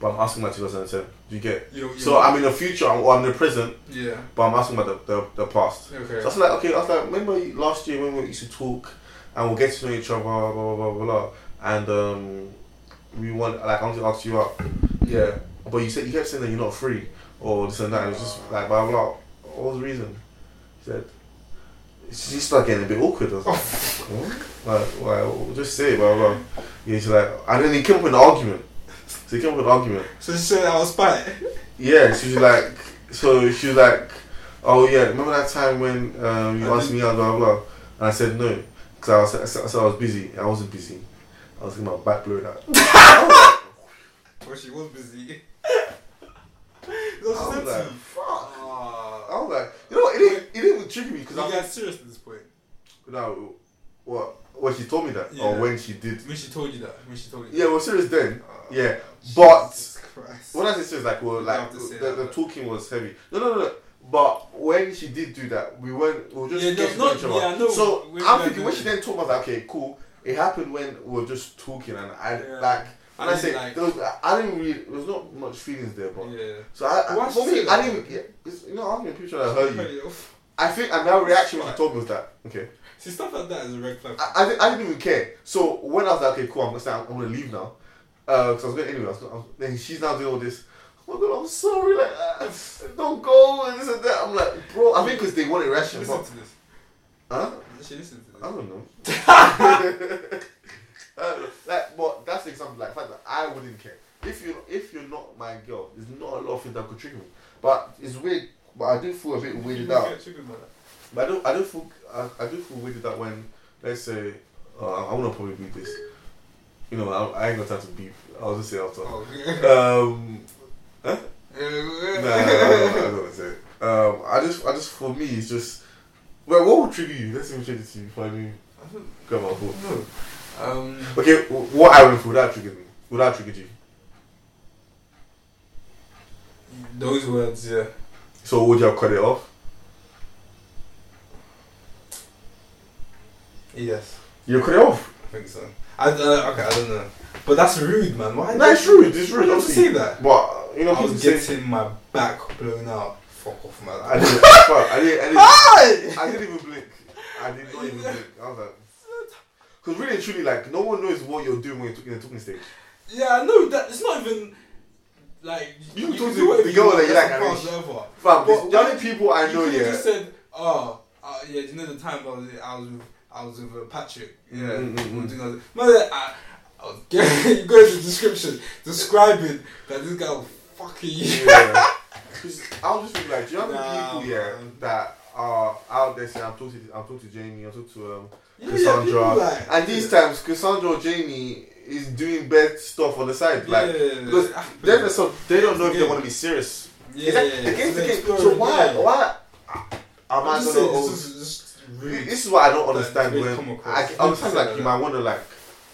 But I'm asking about 2010. Do you get?
You, you,
So I'm in the future, I'm, or I'm in the present,
Yeah.
but I'm asking about the, the, the past.
Okay.
So I was like, okay, I was like, remember last year when we used to talk and we'll get to know each other, blah blah blah blah blah, and um, we want like I want to ask you out, yeah. But you said you kept saying that you're not free or this and that. And it was just like blah blah. What was the reason? He said. She started getting a bit awkward. I was like, what? like, like, just say it, blah blah. blah. Yeah, she's like, and then he came up with an argument. So he came up with an argument.
So she said I was spite.
Yeah, she was like, so she was like, oh yeah, remember that time when um, you
I
asked me out, blah, blah, blah. And I said no, because I, was, I, said, I was busy. I wasn't busy. I was getting my back blowed out.
Well, she was busy.
I
No, she
was
said
like, fuck. Like, you know what, it didn't, it didn't trigger me, because I
guys serious at this point?
no, what, when she told me that,
Yeah.
or when she did.
When she told you that? When she told you
Yeah, we're serious then.
Ah,
Yeah, but
Jesus Christ.
When I say serious, like, well,
You
like
have to say
the,
that,
the talking was heavy. No, no, no, no. But when she did do that, we weren't. We were just
Yeah, no,
getting
not-
each other.
yeah, know.
So I'm thinking when she then told me, I was like, okay, cool. It happened when we were just talking, and I
Yeah.
like. And I, say
like-
there was, I didn't really. There was not much feelings there, but
Yeah.
so I, I for me,
say
I didn't. Yeah, you know, I'm in a picture that I heard you.
Cut it off.
I think, and my reaction when she told me was that okay.
See, stuff like that is a red flag.
I, I, didn't, I didn't even care. So when I was like, okay, cool, I'm gonna stay, I'm, gonna leave now. Because I was going anyway. I was, I was, then she's now doing all this. Oh my god, I'm sorry. Like, uh, don't go and this and that. I'm like, bro. I think because they want
She
irrational.
listen
But,
to this.
huh?
She listen to this.
I don't know. Uh, like, but that's the example. Like, fact that I wouldn't care if you if you're not my girl. There's not a lot of things that could trigger me. But it's weird. But I do feel a bit weirded out.
get triggered by that.
But I don't. I don't feel. I, I do feel weirded out when let's say uh, I want to probably beat this. You know, I, I ain't got time to beep. I'll just say after.
Oh,
Um, no, no, no, no, I don't want to say it. Um, I just, I just, for me, it's just. Well, what would trigger you? Let's even trigger to you I even
I don't
grab my phone.
Um,
Okay, what I for, would that trigger me? Would that trigger you?
those words, yeah.
So would you have cut it off?
Yes,
You cut it off.
I think so. I uh, okay, I don't know, but that's rude, man. Why?
No, it's rude. It's rude.
do you have to
Obviously.
that?
But you know,
I was
say.
getting my back blown out. Fuck off, man.
I didn't. fuck, I didn't. I didn't. I didn't even blink. I did not even blink. I was like, because really and truly, like, no one knows what you're doing when you're in the talking stage.
Yeah, I know that. It's not even like
You talk
can
to the girl that you like,
past, whatever.
Fam,
But
the only people I know,
you
yeah.
just said, oh, uh, yeah, you know the time I was I was with, I was with uh, Patrick. Yeah,
Mm, mm, mm,
we were
mm.
doing. Man, I, I was getting, go into the description describing that this guy was fucking you.
Yeah. 'Cause I was just like, do you know how
Nah,
people, yeah, that are out there saying, I'm talking to, I'm talking to Jamie, I'm talking to um, Cassandra.
like-
and these times, Cassandra or Jamie is doing bad stuff on the side. Like,
yeah,
because they're the sort- they don't know if they want to be serious.
yeah,
Is that,
yeah,
the game's the
so
game. So why,
yeah.
why am
I'm
I
just
gonna?
saying, this is just rude.
this is what I don't understand
the
when
come.
I, I understand like you might want to like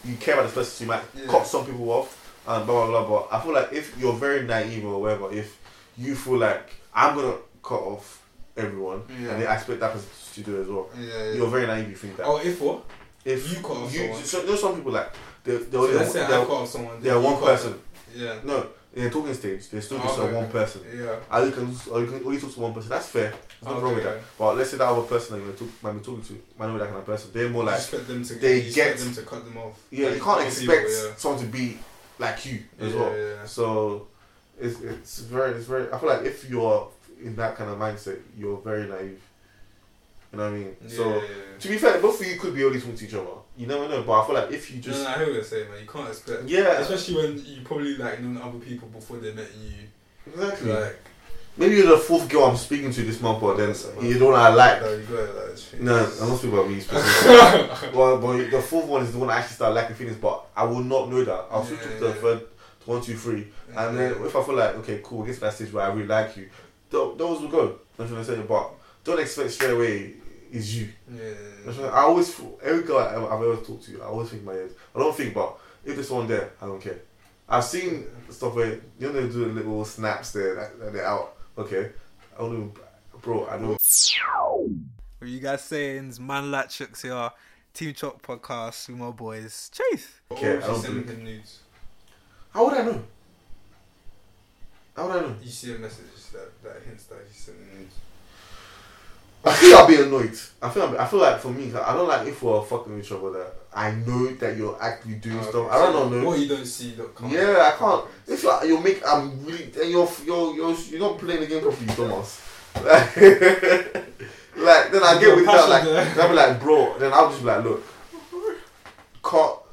you care about this person, so you might
Yeah.
cut some people off and blah blah blah. But I feel like if you're very naive or whatever, if you feel like I'm gonna cut off everyone
Yeah.
and I expect that person to do as well,
Yeah, yeah.
you're very naive. You think that
Oh, if what?
if
you cut off
you,
someone.
so, you know some people like they they
So
only
let's say I
they're,
cut off someone.
they're one person.
them. Yeah.
No, in the talking stage, they're still just
Okay,
one person.
Yeah.
You can, you can only talk to one person. That's fair. There's nothing wrong with
Okay.
that. But let's say that other person that talk, might be talking to might not be that kind of person. They're more like,
expect them to
they
you expect
get-
them to cut them off.
yeah,
Like
you can't expect
people, yeah.
someone to be like you as
Yeah,
well.
yeah.
So it's it's very it's very. I feel like if you're in that kind of mindset, you're very naive. You know what I mean?
Yeah,
so
yeah, yeah.
to be fair, both of you could be only talking to each other. You never know. But I feel like if you just
no, I hear what you're saying, man. You can't expect.
yeah,
Especially when you probably like known other people before they met you.
exactly.
Like,
Maybe you're the fourth girl I'm speaking to this month, but then you don't I like.
no, you got. Like,
No, I'm not speaking about me specifically. well, but the fourth one is the one I actually start liking feelings, but I will not know that. I'll switch to the third, one, two, three, and then if I feel like okay, cool, this get to that stage where I really like you, th- those will go. That's what I say. But don't expect straight away is you.
Yeah.
That's what I always feel- every girl I ever, I've ever talked to, I always think in my head. I don't think, but if there's one there, I don't care. I've seen stuff where you know they do the little snaps there, that, that they're out. Okay, I don't even, bro. I don't.
What you guys saying? It's Man Latchooks here. Team Chalk podcast with my boys. Chase.
Okay, I don't
sending
believe-
him nudes.
How would I know? How would I know?
You see a message that, that hints that he's sending nudes.
I think I'll be annoyed. I feel be- I feel like for me, I don't like if we're fucking with each other that I know that you're actually doing
Oh,
stuff. I don't
So
know.
What you don't see, don't come.
Yeah, I can't. If you you make, I'm really, and you're you're you're you're not playing the game properly, Thomas. Like, like then I get with that. Like,
Passion there.
then I'll be like, bro. Then I'll just be like, look, cut.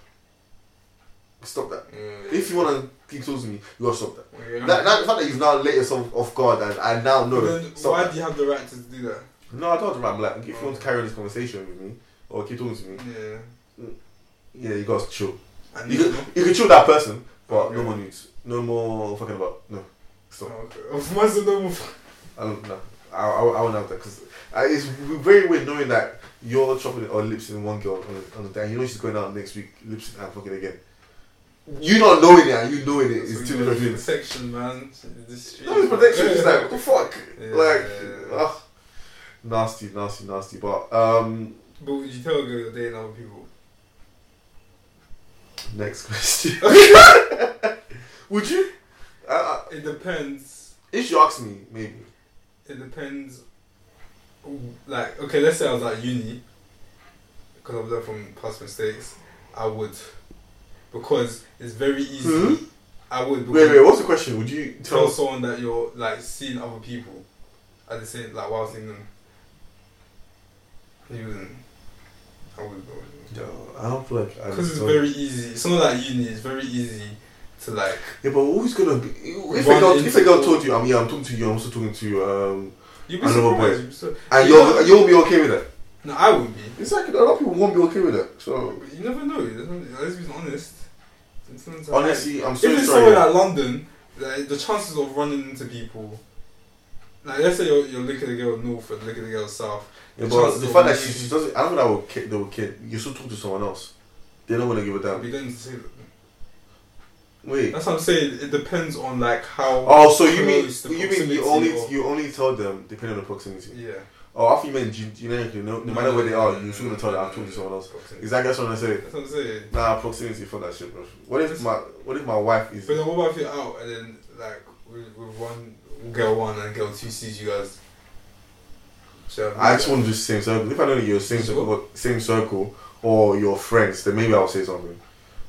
Stop that.
Yeah.
If you wanna keep talking to me, you gotta stop that.
Yeah.
That, that the fact that you've now let yourself off guard and I now know.
Why
that.
do you have the right to do that?
No, I don't. I'm like, if you want to oh. carry on this conversation with me or keep talking to me,
Yeah.
yeah, you gotta chill.
And
You
you
can, you can chill that person, but no more news, no more fucking about. No, stop.
Oh, okay. What's the normal?
I don't know. I, I, I won't have that because uh, it's very weird knowing that you're chopping or lips in one girl on the, on the day. You know she's going out next week, lips and fucking again. You not knowing it and you knowing it is two different things.
Protection, man. This.
No, it's protection. It's like what the fuck,
Yeah,
like,
yeah.
ugh. nasty, nasty, nasty. But um,
But would you tell a girl you're dating other people?
next question. Would you? Uh, uh,
It depends.
if you ask me, maybe.
It depends. Like, okay, let's say I was at uni, because I've learned from past mistakes. I would, because it's very easy.
Hmm?
I would.
Wait, wait. What's the question? Would you
tell
tell?
someone that you're like seeing other people at the same like while seeing them. You wouldn't. I would.
No, I don't feel like.
Because it's
don't-
very easy. Something like uni is very easy to like.
Yeah, but who's gonna be? If a girl, if a girl told you, I'm yeah, I'm talking to you. I'm also talking to um,
You'd be surprised.
boy.
you'd be sur-
and
You
you'll
know-
you'll be okay with it.
No, I would be.
It's like a lot of people won't be okay with it. So
you never know. Let's be honest.
Honestly, I'm so
if it's
sorry.
somewhere like London, like, the chances of running into people. Like let's say you're, you're looking at the girl north and looking at the girl south.
Yeah,
the
but the fact that she, she doesn't, I don't know that will kid, they will kid. You still talk to someone else. They don't want to give a damn.
be going to say
Wait.
That's what I'm saying. It depends on like how.
Oh, so you mean you mean you only
of-
you only tell them depending on the proximity?
Yeah.
Oh, I thought you meant gen- generically. No, no matter where they are, you're still gonna tell them I've talked to someone else.
Proximity.
Exactly, that's what I'm saying.
That's what I'm saying.
Nah, proximity for that shit, bro. What if my what if my wife is?
But then what about if you're out and then like with, with one girl one and girl two sees you guys? So
I just want to do same circle. If I know that you're same circle, same circle, or you're friends, then maybe I'll say something.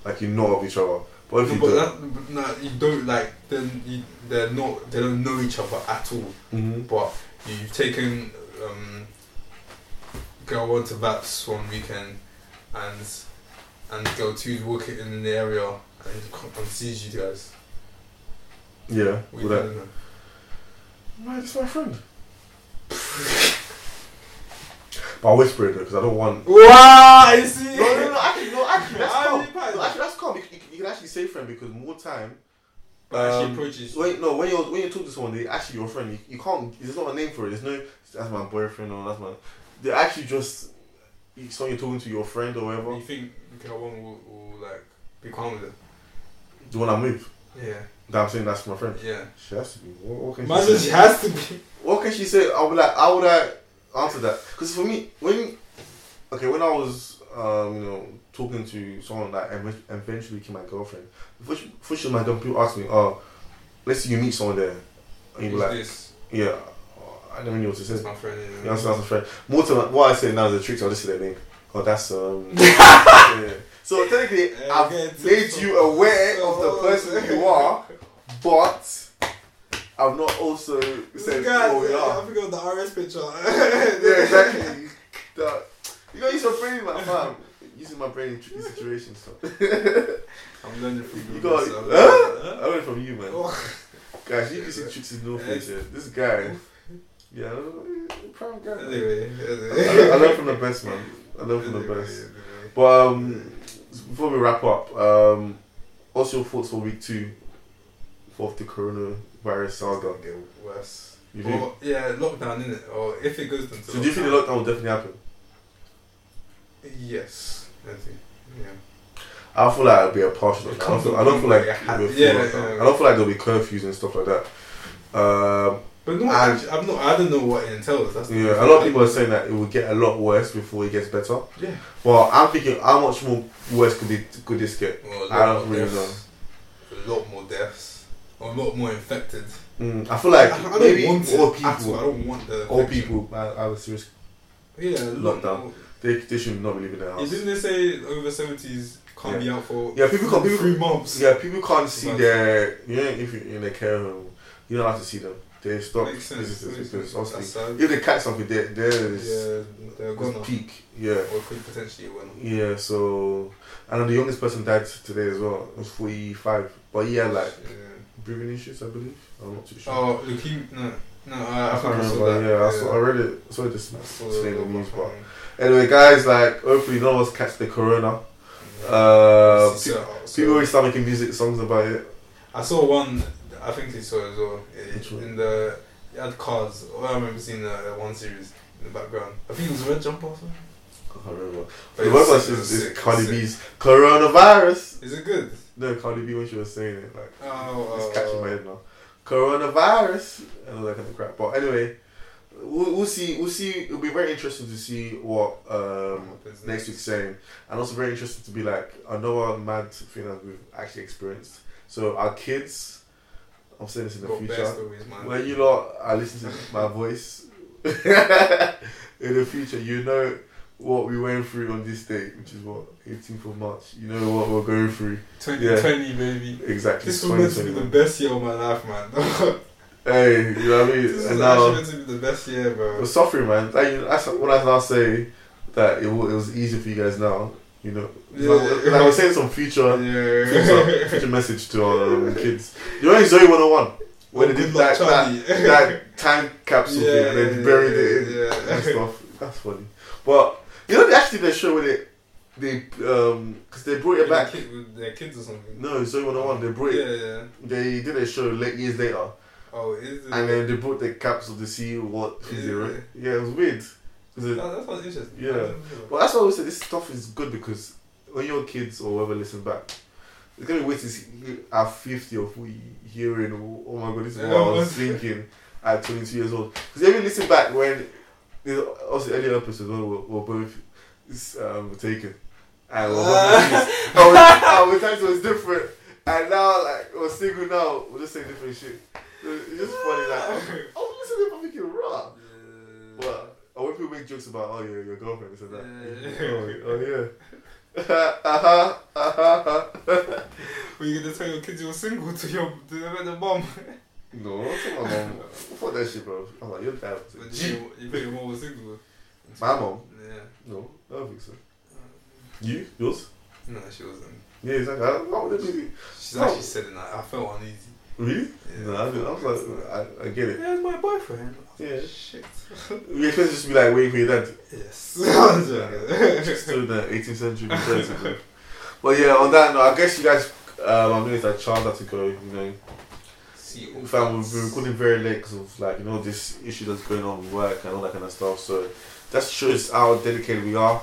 Like you know of each other. But if
No,
you
but
don't,
that, no, you don't like. Then you, they're not. They don't know each other at all.
Mhm.
But you've taken um, girl one to Vaps one weekend, and and girl two's walking in the area and, and sees you guys.
yeah,
We
with that.
don't know.
Why, it's my friend. but I'll whisper it though, because I don't want.
Wow, I see.
No, no, no, actually, no, actually, that's
Why
calm.
are you bad?
No, actually, that's calm. You, you, you can actually say friend because more time.
But actually
Um,
approaches.
Wait, no, when you when you talk to someone, they actually your friend. You, you can't. There's not a name for it. There's no. That's my boyfriend or that's my. They actually just. you- Someone you're talking to your friend or whatever.
You think girl one will, will like be calm with it?
The one I'm with.
Yeah.
That I'm saying that's my friend.
Yeah.
She has to be. What, what can
Imagine
she
she
say?
has to be.
What can she say? I'll be like, how would I answer that? Because for me, when okay, when I was um, you know talking to someone that ev- eventually became my girlfriend, before she, before she was my girlfriend, people ask me, oh, let's say you meet someone there, and you be like,
this?
yeah, I don't know what to say.
That's my friend.
Yeah, that's, that's a friend. More to what I say now is the tricks. I'll just say their name. Oh, that's um. yeah. So technically,
Yeah,
I've made you aware of the person you are, but I've not also said
God,
who we
I
are.
forgot the RS picture.
Yeah, exactly. That- you gotta use your brain, my fam. Using my brain in tricky situations. So.
I'm learning from
you
Google,
got.
so-
Huh? I learned from you, man.
Oh.
Guys, you can see tricks in no face. Yeah. This guy. Yeah, I don't proud guy. man.
Anyway,
I, I learned from the best, man. I learned from the best. But um, before we wrap up, um, what's your thoughts for week two of the coronavirus saga?
Get worse.
You?
Or, yeah, lockdown, in it, Or if it goes into
so do you think the lockdown will definitely happen?
Yes, I think. Yeah.
I feel like it'll be a partial.
It.
I don't feel, I don't feel like
with-
it'll be a full
yeah,
lockdown.
yeah.
I don't feel like there'll be curfews and stuff like that. Um,
But no,
And-
I'm not. I don't know what it entails. That's
yeah, a lot of people are saying that it will get a lot worse before it gets better.
Yeah.
Well, I'm thinking, how much more worse could it could this get?
Well, a
I
lot
don't really
deaths. A lot more deaths. A lot more infected.
Mm, I feel like
I, I don't
maybe
want
all
at all. I
people,
don't want the.
all
infection.
people I, have a serious.
Yeah, a lot
Lockdown. They, they should not be leaving their
Yeah,
house.
didn't they say over seventies can't be out for
Yeah, people can't- people-
three months?
Yeah, people can't see their. You know, if you're in a care home, you don't have to see them. They stop
Makes sense. Makes sense.
obviously, if they catch something, there there is
Yeah, they're
there's
gonna
peak. Yeah,
or could potentially win.
yeah. So, and then the youngest person died today as well. It was forty five, but yeah, like
Yeah.
breathing issues, I believe. I'm not too sure.
Oh, leukemia. No, no. I, I,
I can't remember.
that.
Yeah, I saw. I read it. This
I saw
in the
that.
news, but anyway, guys, like hopefully none of us catch the corona. Uh,
So-
pe-
so-
people always start making music songs about it.
I saw one. I think you saw it as well. It- in the it had cars. Well, I remember seeing uh, one series in the background. I think it was Red Jumper or something.
I can't remember.
But
the
it was
worst
sick, it
is, is
sick,
Cardi
sick.
B's coronavirus.
Is it good?
No, Cardi B when she was saying it, like
Oh,
it's
oh,
catching my head now. Coronavirus and all that kind of crap. But anyway, we'll, we'll see. We'll see. It'll be very interesting to see what um,
happens
next week's saying, and also very interesting to be like another mad thing that we've actually experienced. So our kids, I'm saying this in the
Got
future.
stories.
When you lot are listening to my voice in the future, you know what we went through on this day, which is what 18th of March. You know what we're going through.
2020, baby.
Exactly.
This was meant to be the best year of my life, man.
Hey, you know what I mean?
this
and now
actually meant to be the best year, bro.
we're suffering, man. Like, that's when I now say that it, it was easy for you guys now. You know,
Yeah.
like, like I was saying some future, future,
Yeah.
future message to our um, kids. You know, Zoey 101 when
Oh,
they did
good
that, that, that time capsule
Yeah,
thing and
yeah,
then buried
yeah,
it in
yeah.
and stuff. That's funny. But you know, they actually did a show with it. They um, cause they brought it back.
Kid, their kids or something.
No, Zoey 101. They brought
Yeah,
it.
yeah.
They did a show late years later.
Oh, is it?
And then they brought the capsule to see what is who they
Yeah.
it was weird. it-
that, that sounds interesting.
Yeah. Well, that's why I always say this stuff is good because when your kids or whoever listen back, it's gonna be weird to see at fifty or 40 hearing, oh, oh my god, this is what I was thinking at twenty two years old. Because you listen back when, also earlier episodes when we were, both um, taken, and we're our, our times was different, and now like we're single now, we're just saying different shit. It's just funny, like I was listening, I'm thinking, raw. What? Or when people make jokes about, oh, yeah, your girlfriend, this and that.
Yeah.
Oh, oh, yeah. uh-huh, uh-huh.
Were you gonna tell your kids you were single to your to the, the mom?
No, not my mom. Fuck that shit, bro. I'm like, your dad was a
But
G.
you, you think your mom was single?
My mom?
Yeah.
No, I don't think so. You? Yours?
No, she wasn't.
Yeah, exactly. I don't know.
She's
No.
actually said it. Like, I felt uneasy.
Really?
Yeah,
No, I. I was like, I, I get it.
Yeah, it's my boyfriend.
Yeah.
Shit.
We expect just to be like waiting for your dad.
Yes.
Still in the 18th century. But yeah, on that note, I guess you guys, um, I mean, it's like Charles had to go, you know.
See,
In fact, we've been recording very late because of like, you know, this issue that's going on with work and all that kind of stuff. So that shows how dedicated we are.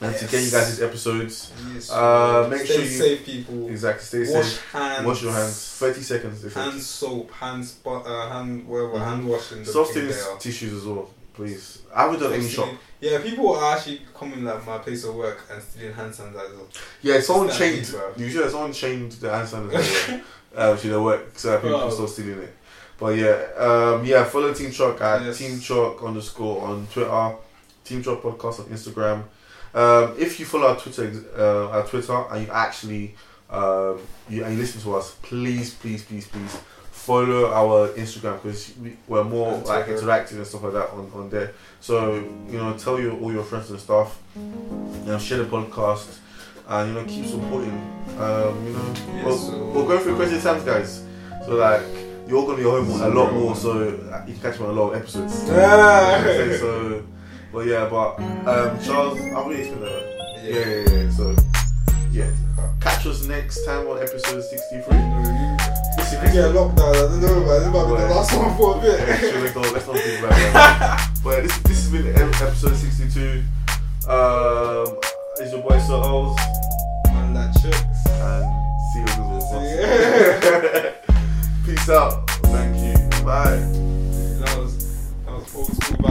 And to get you guys these episodes,
Yes.
Uh, make
Stay
sure you-
safe, people.
exactly, stay
Wash
safe.
hands.
Wash your hands. 30 seconds. If
Hand soap, hand spot, uh, hand whatever,
Mhm.
hand washing.
Soft things, tissues as well, please. I would haven't done any shop.
Yeah, people are actually coming like my place of work and stealing hand sanitizer.
Yeah, someone
It's
chained.
that deep, bro.
You sure someone chained the hand sanitizer uh, to their work so people can
Bro.
start stealing it. But yeah, um, yeah, follow Team Chalk at
Yes.
Team Chalk underscore on Twitter, Team Chalk podcast on Instagram. Um, if you follow our Twitter, uh, our Twitter, and you actually um, you, and you listen to us, please, please, please, please follow our Instagram because we, we're more like interactive and stuff like that on, on there. So you know, tell your all your friends and stuff. You know, share the podcast and you know keep supporting. Um, you know,
Yes,
we're,
so-
we're going through crazy times, guys. So like you're gonna be home a lot more, so uh, you can catch me on a lot of episodes.
Ah.
so, but yeah, but um, Charles, I'm really explaining that.
Yeah,
yeah, yeah. yeah. So yeah, catch us next time on episode 63.
Mm-hmm. Listen, next yeah, lockdown. I don't know, man. This might be the last one for a bit.
Yeah, sure, let's not, let's not think about that. but this, this has been episode 62. Um, it's your boy Sir Owls.
And that chicks.
And see you
guys.
Peace out. Thank you. Bye. That was, that was old school Bye.